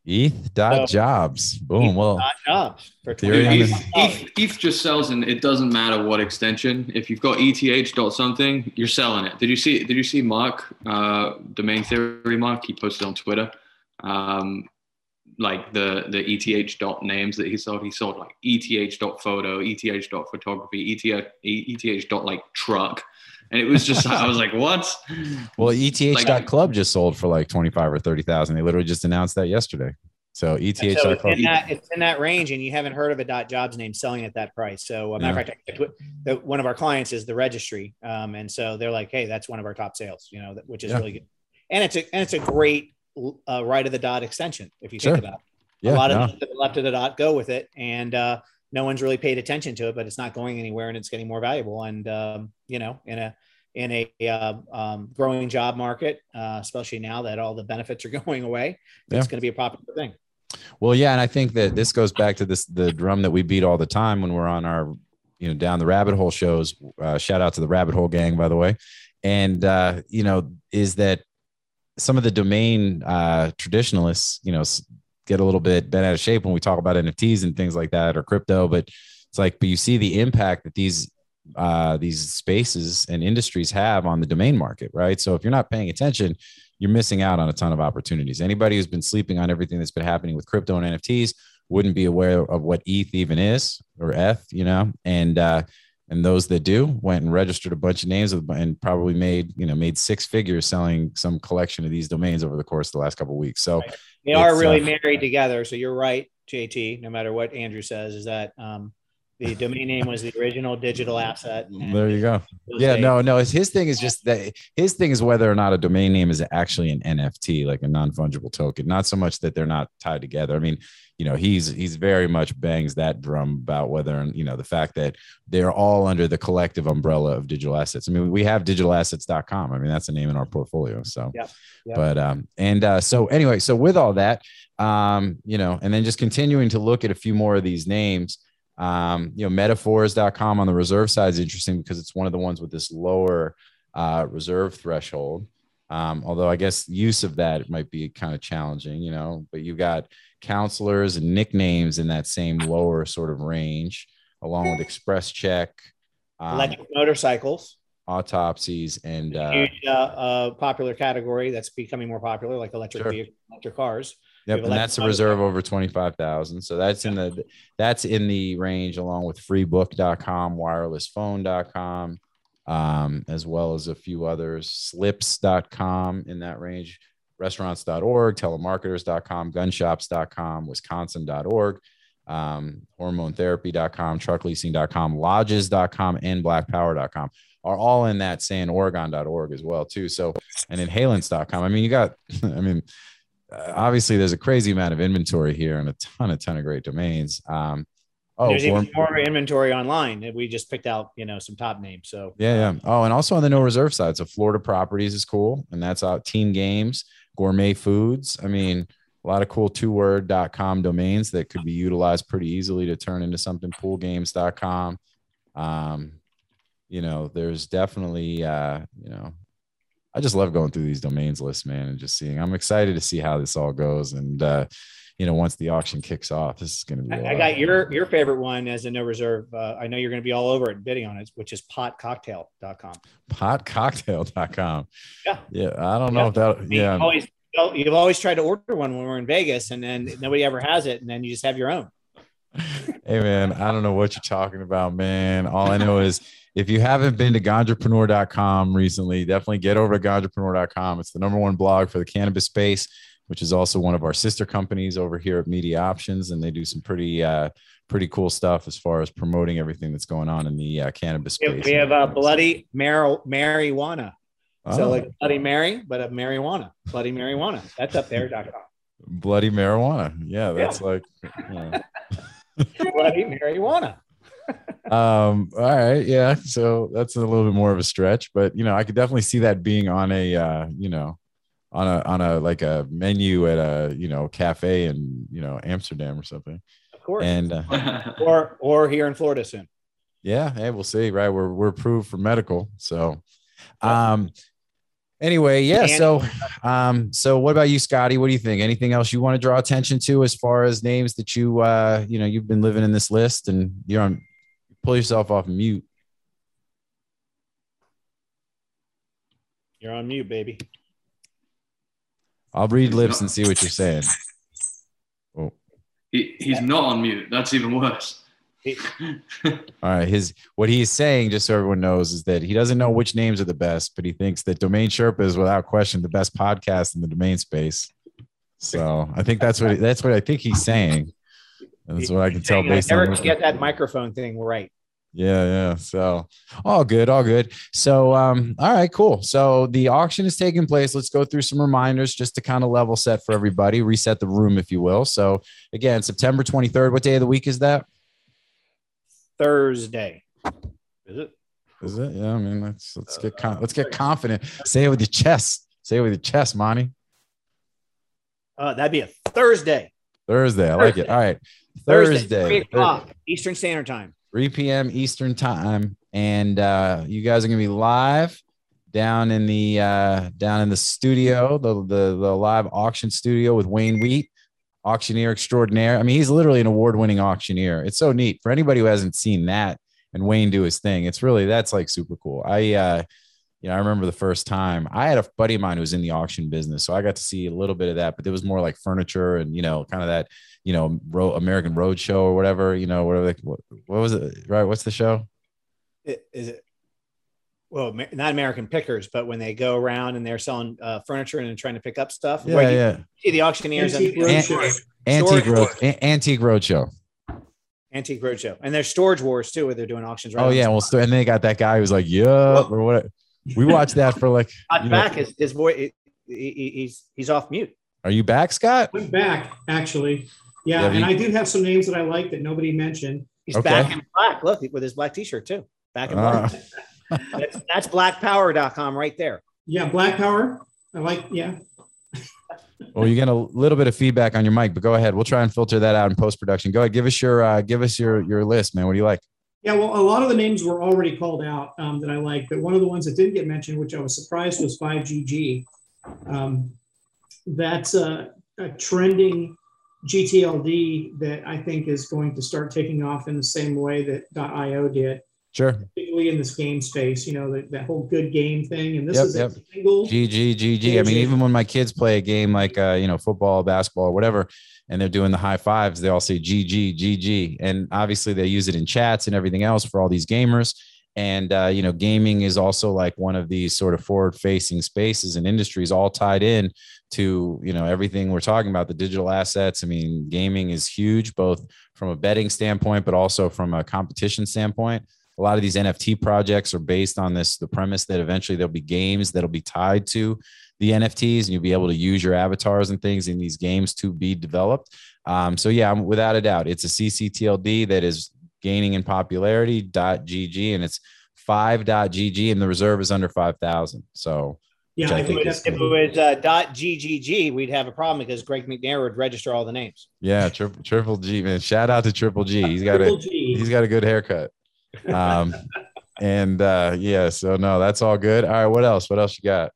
ETH dot So- jobs. Boom. Well, jobs for Ethereum ETH, ETH, ETH just sells, and it doesn't matter what extension. If you've got ETH dot something, you're selling it. Did you see? Did you see Mark, uh, domain theory Mark? He posted on Twitter, um, like the the ETH dot names that he sold. He sold like ETH dot photo, ETH dot photography, ETH ETH dot like truck, and it was just I was like, what? well, ETH Like- dot club just sold for like 25 or 30,000. They literally just announced that yesterday. So ETH So dot it's club. in, that, it's in that range, and you haven't heard of a dot jobs name selling at that price. So, a matter of fact, I- the, one of our clients is the registry, um, and so they're like, "Hey, that's one of our top sales," you know, which is Yeah. really good. And it's a and it's a great uh, right of the dot extension if you Sure. think about it. Yeah. a lot no. of the left of the dot go with it, and uh, no one's really paid attention to it, but it's not going anywhere, and it's getting more valuable. And um, you know, in a in a uh, um, growing job market, uh, especially now that all the benefits are going away, Yeah. it's going to be a popular thing. Well, yeah, and I think that this goes back to this the drum that we beat all the time when we're on our, you know, down the rabbit hole shows. Uh, shout out to the rabbit hole gang, by the way. And uh, you know, is that some of the domain uh, traditionalists, you know, get a little bit bent out of shape when we talk about NFTs and things like that or crypto, but it's like, but you see the impact that these uh, these spaces and industries have on the domain market, right? So if you're not paying attention, you're missing out on a ton of opportunities. Anybody who's been sleeping on everything that's been happening with crypto and NFTs wouldn't be aware of what ETH even is or ETH, you know, and uh, and those that do went and registered a bunch of names and probably made you know made six figures selling some collection of these domains over the course of the last couple of weeks. So They are really uh, married together. So you're right, JT. No matter what Andrew says, is that um, the domain name was the original digital asset. there you go. Yeah, estate- no, no. His, his thing is just that his thing is whether or not a domain name is actually an NFT, like a non fungible token. Not so much that they're not tied together. I mean, you know, he's he's very much bangs that drum about whether you know the fact that they're all under the collective umbrella of digital assets. I mean, we have digitalassets.com. I mean, that's a name in our portfolio. So, Yep, yep. but um, and uh, so anyway, so with all that, um, you know, and then just continuing to look at a few more of these names um, you know, metaphors.com on the reserve side is interesting because it's one of the ones with this lower uh, reserve threshold. Um, although I guess use of that might be kind of challenging, you know, but you've got counselors and nicknames in that same lower sort of range, along with express check, um, electric motorcycles, autopsies, and uh, huge uh, uh, popular category that's becoming more popular, like electric Sure. vehicles, electric cars. Yep, and that's a reserve over 25,000. So that's in the that's in the range along with freebook.com, wirelessphone.com, um, as well as a few others, slips.com in that range, restaurants.org, telemarketers.com, gunshops.com, wisconsin.org, um, hormonetherapy.com, truckleasing.com, lodges.com, and blackpower.com are all in that saying oregon.org as well too. So and inhalants.com. I mean, you got, I mean, obviously there's a crazy amount of inventory here and a ton, a ton of great domains. Um, oh, There's even more inventory online. We just picked out, you know, some top names. So yeah, yeah. Oh, and also on the no reserve side, so Florida Properties is cool, and that's out. Team Games, Gourmet Foods. I mean, a lot of cool two word.com domains that could be utilized pretty easily to turn into something. Poolgames.com. Um, you know, there's definitely, uh, you know, I just love going through these domains lists, man, and just seeing. I'm excited to see how this all goes, and uh, you know, once the auction kicks off, this is going to be. I, lot. got your your favorite one as a no reserve. Uh, I know you're going to be all over it bidding on it, which is potcocktail.com. potcocktail.com. Yeah. Yeah. I don't know Yeah. if that, yeah. You've always, you've always tried to order one when we're in Vegas, and then nobody ever has it, and then you just have your own. Hey man, I don't know what you're talking about, man. All I know is if you haven't been to ganjapreneur.com recently, definitely get over to ganjapreneur.com. It's the number one blog for the cannabis space, which is also one of our sister companies over here at Media Options, and they do some pretty uh pretty cool stuff as far as promoting everything that's going on in the uh, cannabis space. we have uh, bloody mar- marijuana. So Oh, like Bloody Mary, but a marijuana. Bloody marijuana. That's up there.com. bloody marijuana. Yeah, that's like yeah. Bloody marijuana. Um all right yeah so that's a little bit more of a stretch but you know i could definitely see that being on a uh you know on a on a like a menu at a you know cafe in you know Amsterdam or something. Of course. And uh, or or here in Florida soon. yeah, hey, we'll see. Right, we're we're approved for medical. So, um, anyway, yeah. So, um, so what about you, Scotty? What do you think? Anything else you want to draw attention to as far as names that you uh you know you've been living in this list and you're on pull yourself off mute. You're on mute, baby. I'll read He's lips not- and see what you're saying. Oh, he, he's not on mute. That's even worse. All right. His what he's saying, just so everyone knows, is that he doesn't know which names are the best, but he thinks that Domain Sherpa is without question the best podcast in the domain space. So I think that's what that's what I think he's saying. That's what I can tell Saying, I based never on can get that microphone thing right. Yeah, yeah. So all good, all good. So um, all right, cool. So the auction is taking place. Let's go through some reminders just to kind of level set for everybody, reset the room, if you will. So again, September 23rd. What day of the week is that? Thursday. Is it? Is it? Yeah, I mean, let's let's get con- let's get confident. Say it with your chest. Say it with your chest, Monte. Uh, that'd be a Thursday. Thursday. I like it. All right. Thursday, Thursday. three o'clock Eastern Standard Time. 3 p.m. Eastern time, and uh, you guys are gonna be live down in the uh, down in the studio, the, the the live auction studio with Wayne Wheat, auctioneer extraordinaire. I mean, he's literally an award-winning auctioneer. It's so neat for anybody who hasn't seen that and Wayne do his thing. It's really that's like super cool. I uh, you know, I remember the first time I had a buddy of mine who was in the auction business, so I got to see a little bit of that. But there was more like furniture and you know, kind of that you know, ro- American Road Show or whatever. You know, whatever. They, what, what was it? Right? What's the show? I- Is it? Well, not American Pickers, but when they go around and they're selling uh, furniture and trying to pick up stuff. Yeah, where you yeah. See the auctioneers and Antique An- Roadshow. Antique Road, a- Antique Roadshow. Antique Roadshow, and there's Storage Wars too, where they're doing auctions. Right Oh yeah, well, st- and they got that guy who's like, "Yeah," or what? We watched that for like. Not you know- back. His, his voice. he- he- he's he's off mute. Are you back, Scott? I'm back, actually. Yeah, Yeah, and you- I do have some names that I like that nobody mentioned. He's Okay. back in black. Look with his black T-shirt too. Back in Uh, black. That's, that's blackpower.com right there. Yeah, Black Power. I like, yeah. well, you get a little bit of feedback on your mic, but go ahead. We'll try and filter that out in post production. Go ahead, give us your uh, give us your your list, man. What do you like? Yeah, well, a lot of the names were already called out um, that I like, but one of the ones that didn't get mentioned, which I was surprised, was 5GG. Um, that's a, a trending GTLD that I think is going to start taking off in the same way that .io did, Sure. particularly in this game space. You know, that, that whole good game thing, and this Yep, is yep. a single. GG, GG. I mean, even when my kids play a game like uh, you know, football, basketball, whatever, and they're doing the high fives, they all say GG, GG. And obviously they use it in chats and everything else for all these gamers. And uh, you know, gaming is also like one of these sort of forward-facing spaces and industries all tied in to you know everything we're talking about the digital assets i mean gaming is huge both from a betting standpoint but also from a competition standpoint a lot of these nft projects are based on this the premise that eventually there'll be games that'll be tied to the nfts and you'll be able to use your avatars and things in these games to be developed um, so yeah without a doubt it's a cctld that is gaining in popularity gg and it's 5.gg and the reserve is under 5000 so Yeah, which I I think think is that's If it was uh, .ggg, we'd have a problem because Greg McNair would register all the names. Yeah, triple triple G man. Shout out to Triple G. He's got a Triple G. he's got a good haircut. Um, and uh, yeah, so no, that's all good. All right, what else? What else you got?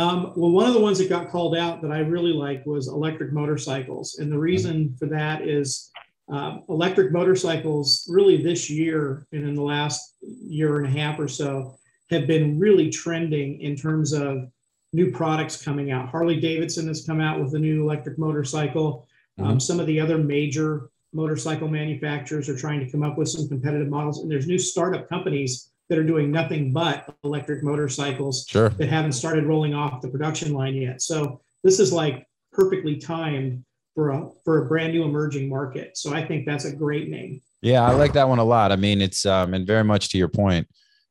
Um, well, one of the ones that got called out that I really liked was electric motorcycles. And the reason for that is um, electric motorcycles, really this year and in the last year and a half or so, have been really trending in terms of new products coming out. Harley Davidson has come out with a new electric motorcycle. Um, some of the other major motorcycle manufacturers are trying to come up with some competitive models. And there's new startup companies that are doing nothing but electric motorcycles Sure. that haven't started rolling off the production line yet. So this is like perfectly timed for a for a brand new emerging market. So I think that's a great name. Yeah, I like that one a lot. I mean, it's um, and very much to your point.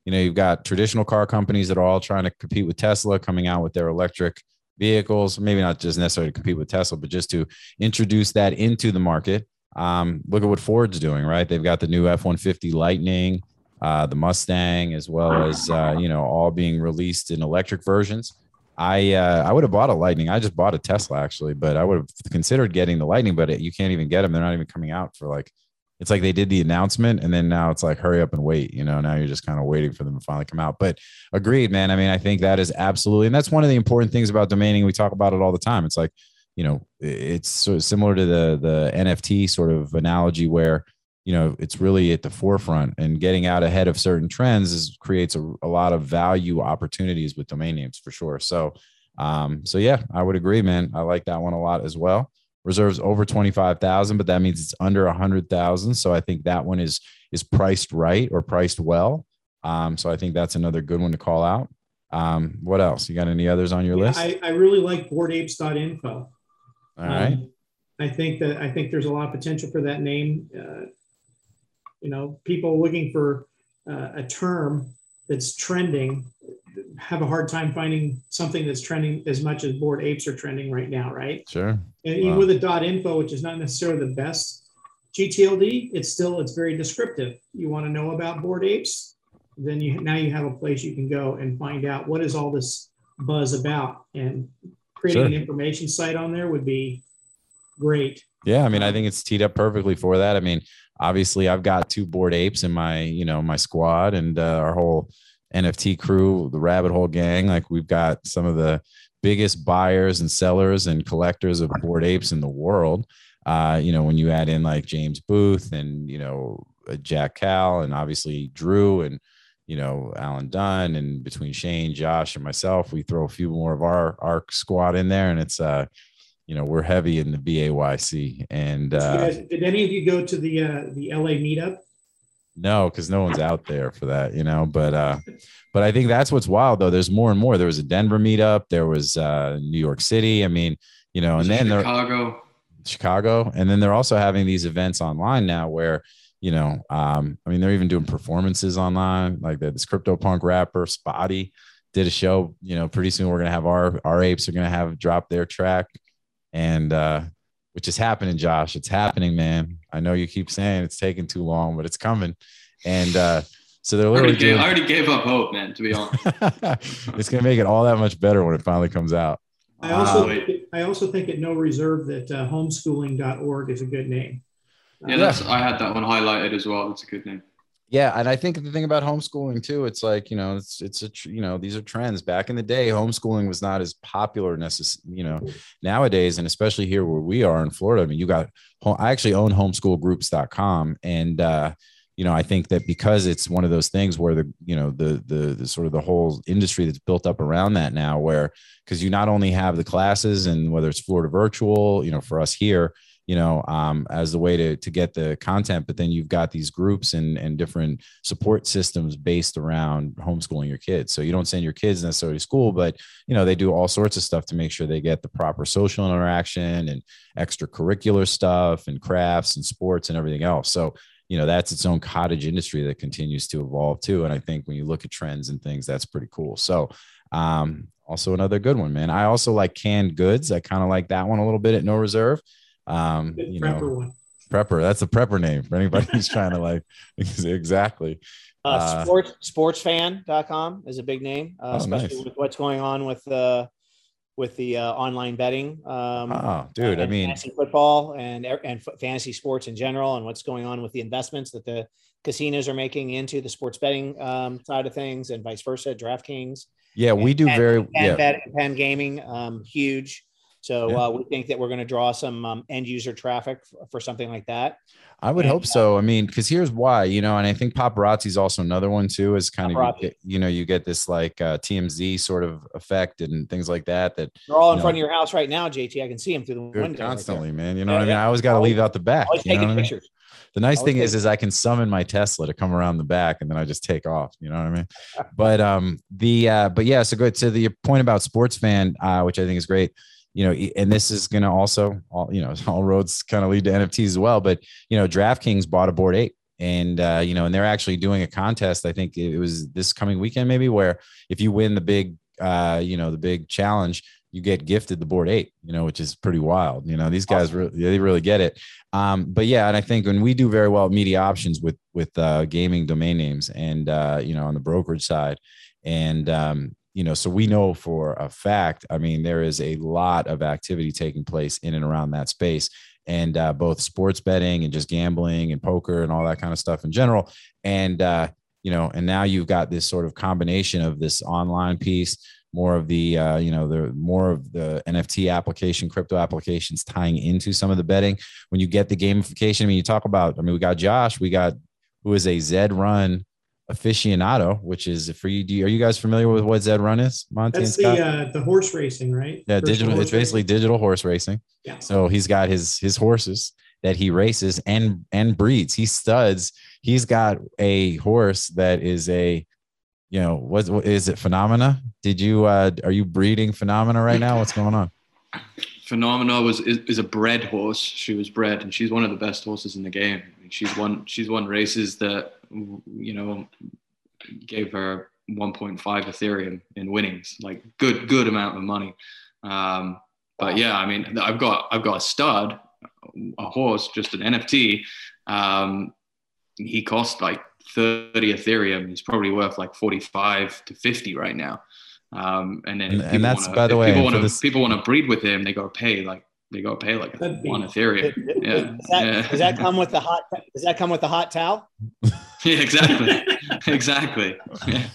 You know, you've got traditional car companies that are all trying to compete with Tesla, coming out with their electric vehicles. Maybe not just necessarily to compete with Tesla, but just to introduce that into the market. Um, look at what Ford's doing, right? They've got the new F one fifty Lightning, uh, the Mustang, as well as uh, you know, all being released in electric versions. I uh, I would have bought a Lightning. I just bought a Tesla actually, but I would have considered getting the Lightning. But it, you can't even get them. They're not even coming out for like. It's like they did the announcement, and then now it's like hurry up and wait. You know, now you're just kind of waiting for them to finally come out. But agreed, man. I mean, I think that is absolutely, and that's one of the important things about domaining. We talk about it all the time. It's like, you know, it's sort of similar to the the NFT sort of analogy where you know it's really at the forefront and getting out ahead of certain trends is creates a, a lot of value opportunities with domain names for sure. So um so yeah i would agree man. I like that one a lot as well. Reserves over 25000 but that means it's under 100000 so i think that one is is priced right or priced well. Um so i think that's another good one to call out. Um what else? You got any others on your Yeah, list? I, I really like boredapes.info. all right. Um, I think that I think there's a lot of potential for that name. Uh, you know, people looking for uh, a term that's trending have a hard time finding something that's trending as much as bored apes are trending right now, right? sure And even Wow. with a dot info, which is not necessarily the best GTLD, it's still it's very descriptive. You want to know about bored apes, then you now you have a place you can go and find out what is all this buzz about. And creating Sure. an information site on there would be great. Yeah, I mean, I think it's teed up perfectly for that. I mean, obviously, I've got two bored apes in my, you know, my squad and uh, our whole NFT crew, the Rabbit Hole Gang. Like, we've got some of the biggest buyers and sellers and collectors of bored apes in the world. Uh, you know, when you add in like James Booth and you know uh, Jack Cal and obviously Drew and you know Alan Dunn and between Shane, Josh, and myself, we throw a few more of our our squad in there, and it's uh you know we're heavy in the BAYC and Did, uh guys, did any of you go to the uh, the LA meetup? no because no one's out there for that you know but uh but i think that's what's wild though. There's more and more. There was a denver meetup. There was uh new york city. I mean you know and then Chicago. chicago. And then they're also having these events online now where you know um i mean they're even doing performances online. Like the, this crypto punk rapper Spottie did a show you know pretty soon we're gonna have our our apes are gonna have drop their track and uh which is happening josh it's happening man i know you keep saying it's taking too long but it's coming and uh so they're I literally already, gave, doing I already gave up hope, man. To be honest. it's gonna make it all that much better when it finally comes out I also Wow. think, I also think at no reserve that uh, homeschooling.org is a good name. Yeah, that's. I had that one highlighted as well. That's a good name. Yeah, and I think the thing about homeschooling too, it's like you know, it's it's a tr- you know these are trends. Back in the day, homeschooling was not as popular necessarily. You know, nowadays, and especially here where we are in Florida. I mean, you got. home- I actually own homeschoolgroups.com, and uh, you know, I think that because it's one of those things where the you know the the, the sort of the whole industry that's built up around that now, where because you not only have the classes and whether it's Florida virtual, you know, for us here, you know, um, as the way to to get the content, but then you've got these groups and and different support systems based around homeschooling your kids. So you don't send your kids necessarily to school, but you know they do all sorts of stuff to make sure they get the proper social interaction and extracurricular stuff and crafts and sports and everything else. So you know that's its own cottage industry that continues to evolve too. And I think when you look at trends and things, that's pretty cool. So um, also another good one, man. I also like canned goods. I kind of like that one a little bit at no reserve. Um, Good you prepper know, one. prepper. That's a prepper name for anybody who's trying to like exactly. Uh, Uh, sports sportsfan.com is a big name, uh, Oh, especially nice. with what's going on with uh, with the uh, online betting. Um, Oh, dude. I and mean, fantasy football and and fantasy sports in general, and what's going on with the investments that the casinos are making into the sports betting um, side of things, and vice versa. DraftKings, yeah, we do and- very and yeah. bet, Penn Gaming, um, huge. So Yeah. uh, we think that we're going to draw some um, end user traffic for, for something like that. I would And, hope so. I mean, because here's why, you know, and I think paparazzi is also another one too. Is kind of you, get- you know you get this like uh, TMZ sort of effect and things like that. That They're all in No. front of your house right now, JT. I can see them through the window. right constantly, man. You know Yeah, what I mean? I always got to leave out the back. Always You know taking what I mean? The nice Always thing is, is I can summon my Tesla to come around the back, and then I just take off. You know what I mean? But um, the uh, but yeah, so good. So the point about sports fan, uh, which I think is great. You know, and this is going to also, all you know, all roads kind of lead to NFTs as well. But you know, DraftKings bought a bored ape, and uh, you know, and they're actually doing a contest. I think it was this coming weekend, maybe, where if you win the big, uh, you know, the big challenge, you get gifted the bored ape. You know, which is pretty wild. You know, these guys really, they really get it. Um, but yeah, and I think when we do very well at media options with with uh, gaming domain names, and uh, you know, on the brokerage side, and um, you know, so we know for a fact, I mean, there is a lot of activity taking place in and around that space and uh, both sports betting and just gambling and poker and all that kind of stuff in general. And, uh, you know, and now you've got this sort of combination of this online piece, more of the, uh, you know, the more of the NFT application, crypto applications tying into some of the betting. When you get the gamification, I mean, you talk about, I mean, we got Josh, we got who is a Zed Run aficionado, which is for you. you are you guys familiar with what Zed Run is? Monte That's the uh, the horse racing, right? Yeah, digital. It's basically racing. digital horse racing. Yeah. So he's got his his horses that he races and and breeds. He studs. He's got a horse that is a, you know, what, what is it? Phenomena? Did you uh are you breeding Phenomena right now? What's going on? Phenomena was is, is a bred horse. She was bred, and she's one of the best horses in the game. She's won she's won races that you know gave her 1.5 Ethereum in winnings, like good good amount of money. Um, but yeah, I mean, I've got I've got a stud, a horse, just an NFT. Um, he cost like 30 Ethereum. He's probably worth like 45 to 50 right now. Um, and then and, and that's wanna, by the way, people want to this... people want to breed with him, they got to pay like they go pay like one Ethereum. yeah. Does that, yeah. does that come with the hot? Does that come with the hot towel? yeah, exactly, exactly. Yeah.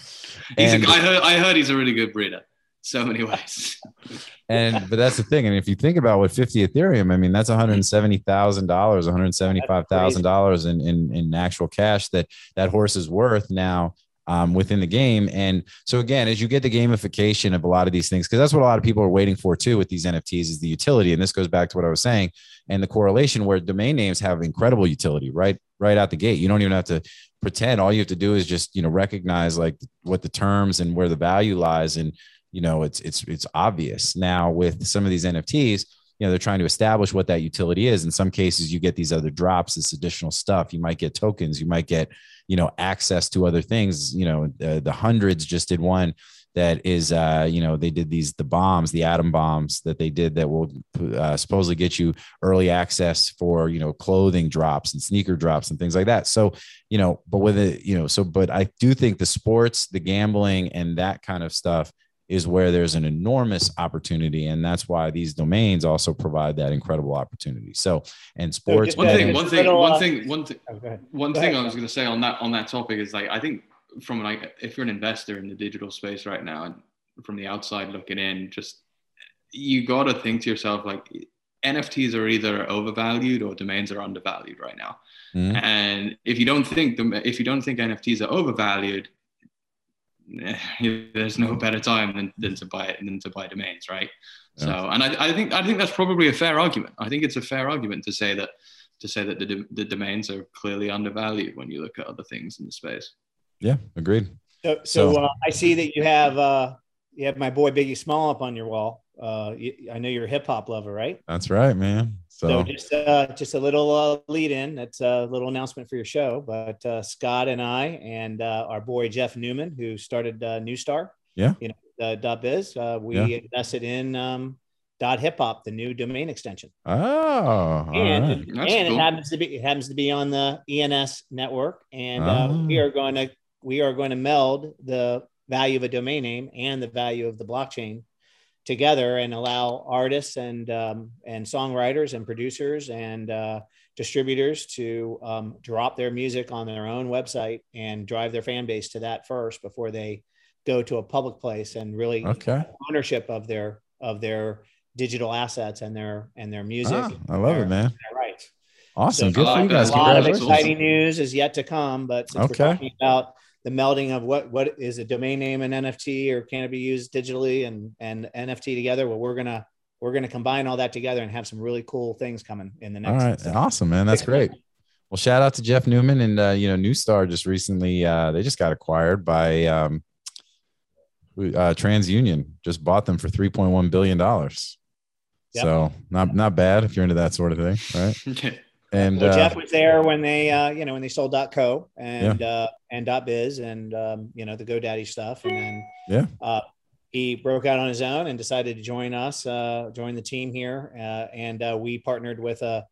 He's and, a, I heard. I heard he's a really good breeder. So many ways. and but that's the thing. And if you think about what 50 Ethereum, I mean that's 170 thousand dollars, 175 thousand dollars in in in actual cash that that horse is worth now um, within the game. And so again, as you get the gamification of a lot of these things, because that's what a lot of people are waiting for too with these NFTs is the utility. And this goes back to what I was saying and the correlation where domain names have incredible utility right right out the gate. You don't even have to pretend. All you have to do is just you know recognize like what the terms and where the value lies, and you know it's it's it's obvious now with some of these NFTs you know they're trying to establish what that utility is. In some cases you get these other drops this additional stuff. You might get tokens. You might get you know access to other things. You know uh, the hundreds just did one that is uh you know they did these the bombs the Adam Bombs that they did that will uh, supposedly get you early access for you know clothing drops and sneaker drops and things like that. So you know but with it you know so but i do think the sports the gambling and that kind of stuff is where there's an enormous opportunity and that's why these domains also provide that incredible opportunity. So and sports so one, thing, one, thing, one thing one thing one thing one thing i was going to say on that on that topic is like i think from like if you're an investor in the digital space right now and from the outside looking in just you got to think to yourself like nfts are either overvalued or domains are undervalued right now. Mm-hmm. and if you don't think the if you don't think nfts are overvalued there's no better time than, than to buy it than to buy domains, right? Yeah. So, and I, I think I think that's probably a fair argument. I think it's a fair argument to say that to say that the, the domains are clearly undervalued when you look at other things in the space. Yeah, agreed. So, so, so uh, I see that you have uh, you have my boy Biggie Small up on your wall. Uh, I know you're a hip hop lover, right? That's right, man. So, so just uh, just a little uh, lead in. That's a little announcement for your show. But uh, Scott and I and uh, our boy Jeff Newman, who started uh, Neustar, yeah, you know, uh, dot biz, uh, we yeah. invested in um, dot hip hop, the new domain extension. Oh, and, right. and cool. it happens to be it happens to be on the ENS network, and uh, oh. we are going to we are going to meld the value of a domain name and the value of the blockchain together and allow artists and um, and songwriters and producers and uh, distributors to um, drop their music on their own website and drive their fan base to that first before they go to a public place and really okay. ownership of their of their digital assets and their and their music. Ah, I love their, it, man. Right. Awesome. So Good for you guys. A lot of exciting news is yet to come, but since okay. we're talking about the melding of what what is a domain name and NFT or can it be used digitally and and NFT together? Well, we're gonna we're gonna combine all that together and have some really cool things coming in the next. All right, awesome, man. That's great. Well, shout out to Jeff Newman and uh, you know Neustar just recently uh, they just got acquired by um, uh, TransUnion. Just bought them for three point one billion dollars. Yep. So not not bad if you're into that sort of thing, right? And well, Jeff uh, was there when they, uh, you know, when they sold .co and yeah. uh, and .biz and um, you know the GoDaddy stuff, and then yeah, uh, he broke out on his own and decided to join us, uh, join the team here, uh, and uh, we partnered with a,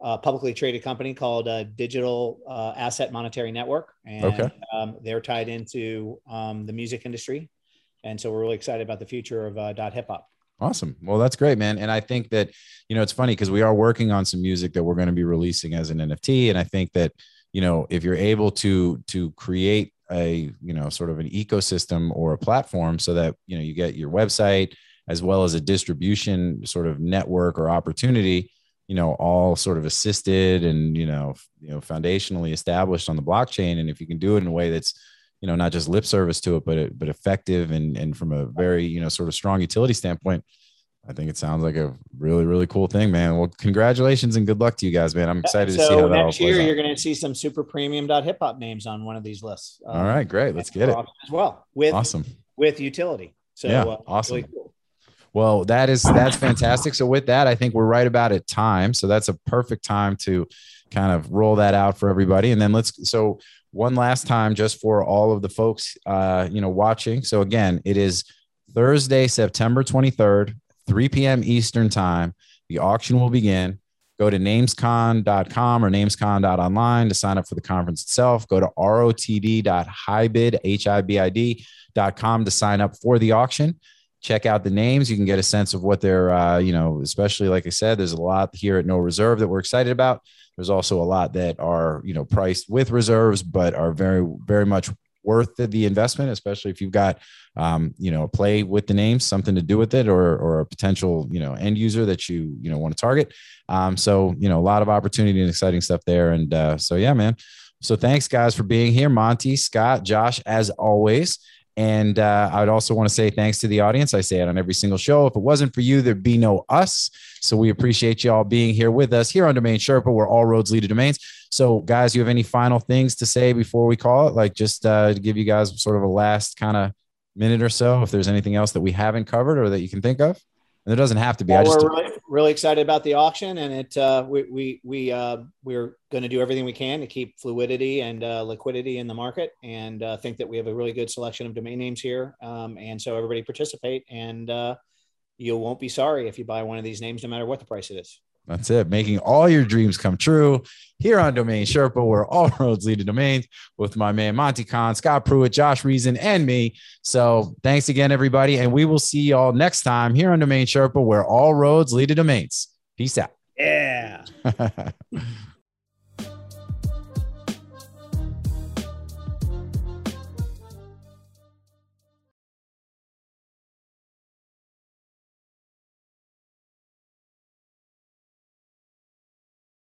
a, publicly traded company called uh, Digital uh, Asset Monetary Network, and okay. um, they're tied into um, the music industry, and so we're really excited about the future of uh, dot hip hop. Awesome. Well, that's great, man. And I think that, you know, it's funny because we are working on some music that we're going to be releasing as an NFT. And I think that, you know, if you're able to to create a, you know, sort of an ecosystem or a platform so that, you know, you get your website as well as a distribution sort of network or opportunity, you know, all sort of assisted and, you know, you know, foundationally established on the blockchain. And if you can do it in a way that's you know not just lip service to it but but effective and and from a very you know sort of strong utility standpoint i think it sounds like a really really cool thing man well congratulations and good luck to you guys man i'm excited so to see how that next year you're going to see some super premium dot hip hop names on one of these lists all right great let's get it as well with awesome with utility so Yeah, uh, awesome. really cool. Well, that is that's fantastic. So with that, I think we're right about at time. So that's a perfect time to kind of roll that out for everybody. And then let's so one last time just for all of the folks uh, you know watching. So again, it is Thursday, September 23rd, 3 p.m. Eastern time. The auction will begin. Go to namescon.com or namescon.online to sign up for the conference itself. Go to rotd.hibid, H-I-B-I-D.com to sign up for the auction check out the names. You can get a sense of what they're, uh, you know, especially like I said, there's a lot here at No Reserve that we're excited about. There's also a lot that are, you know, priced with reserves, but are very, very much worth the, investment, especially if you've got, um, you know, a play with the names, something to do with it, or or a potential, you know, end user that you, you know, want to target. Um, so, you know, a lot of opportunity and exciting stuff there. And uh, so, yeah, man. So thanks guys for being here, Monte, Scott, Josh, as always. And uh, I would also want to say thanks to the audience. I say it on every single show. If it wasn't for you, there'd be no us. So we appreciate you all being here with us here on Domain Sherpa, where all roads lead to domains. So, guys, you have any final things to say before we call it? Like just uh, to give you guys sort of a last kind of minute or so, if there's anything else that we haven't covered or that you can think of. And there doesn't have to be. Well, I just we're really, really excited about the auction, and it uh, we we we uh, we're going to do everything we can to keep fluidity and uh, liquidity in the market, and uh, think that we have a really good selection of domain names here. Um, and so everybody participate, and uh, you won't be sorry if you buy one of these names, no matter what the price it is. That's it. Making all your dreams come true here on Domain Sherpa, where all roads lead to domains with my man Monte Cahn, Scott Pruitt, Josh Reason, and me. So thanks again, everybody. And we will see y'all next time here on Domain Sherpa, where all roads lead to domains. Peace out. Yeah.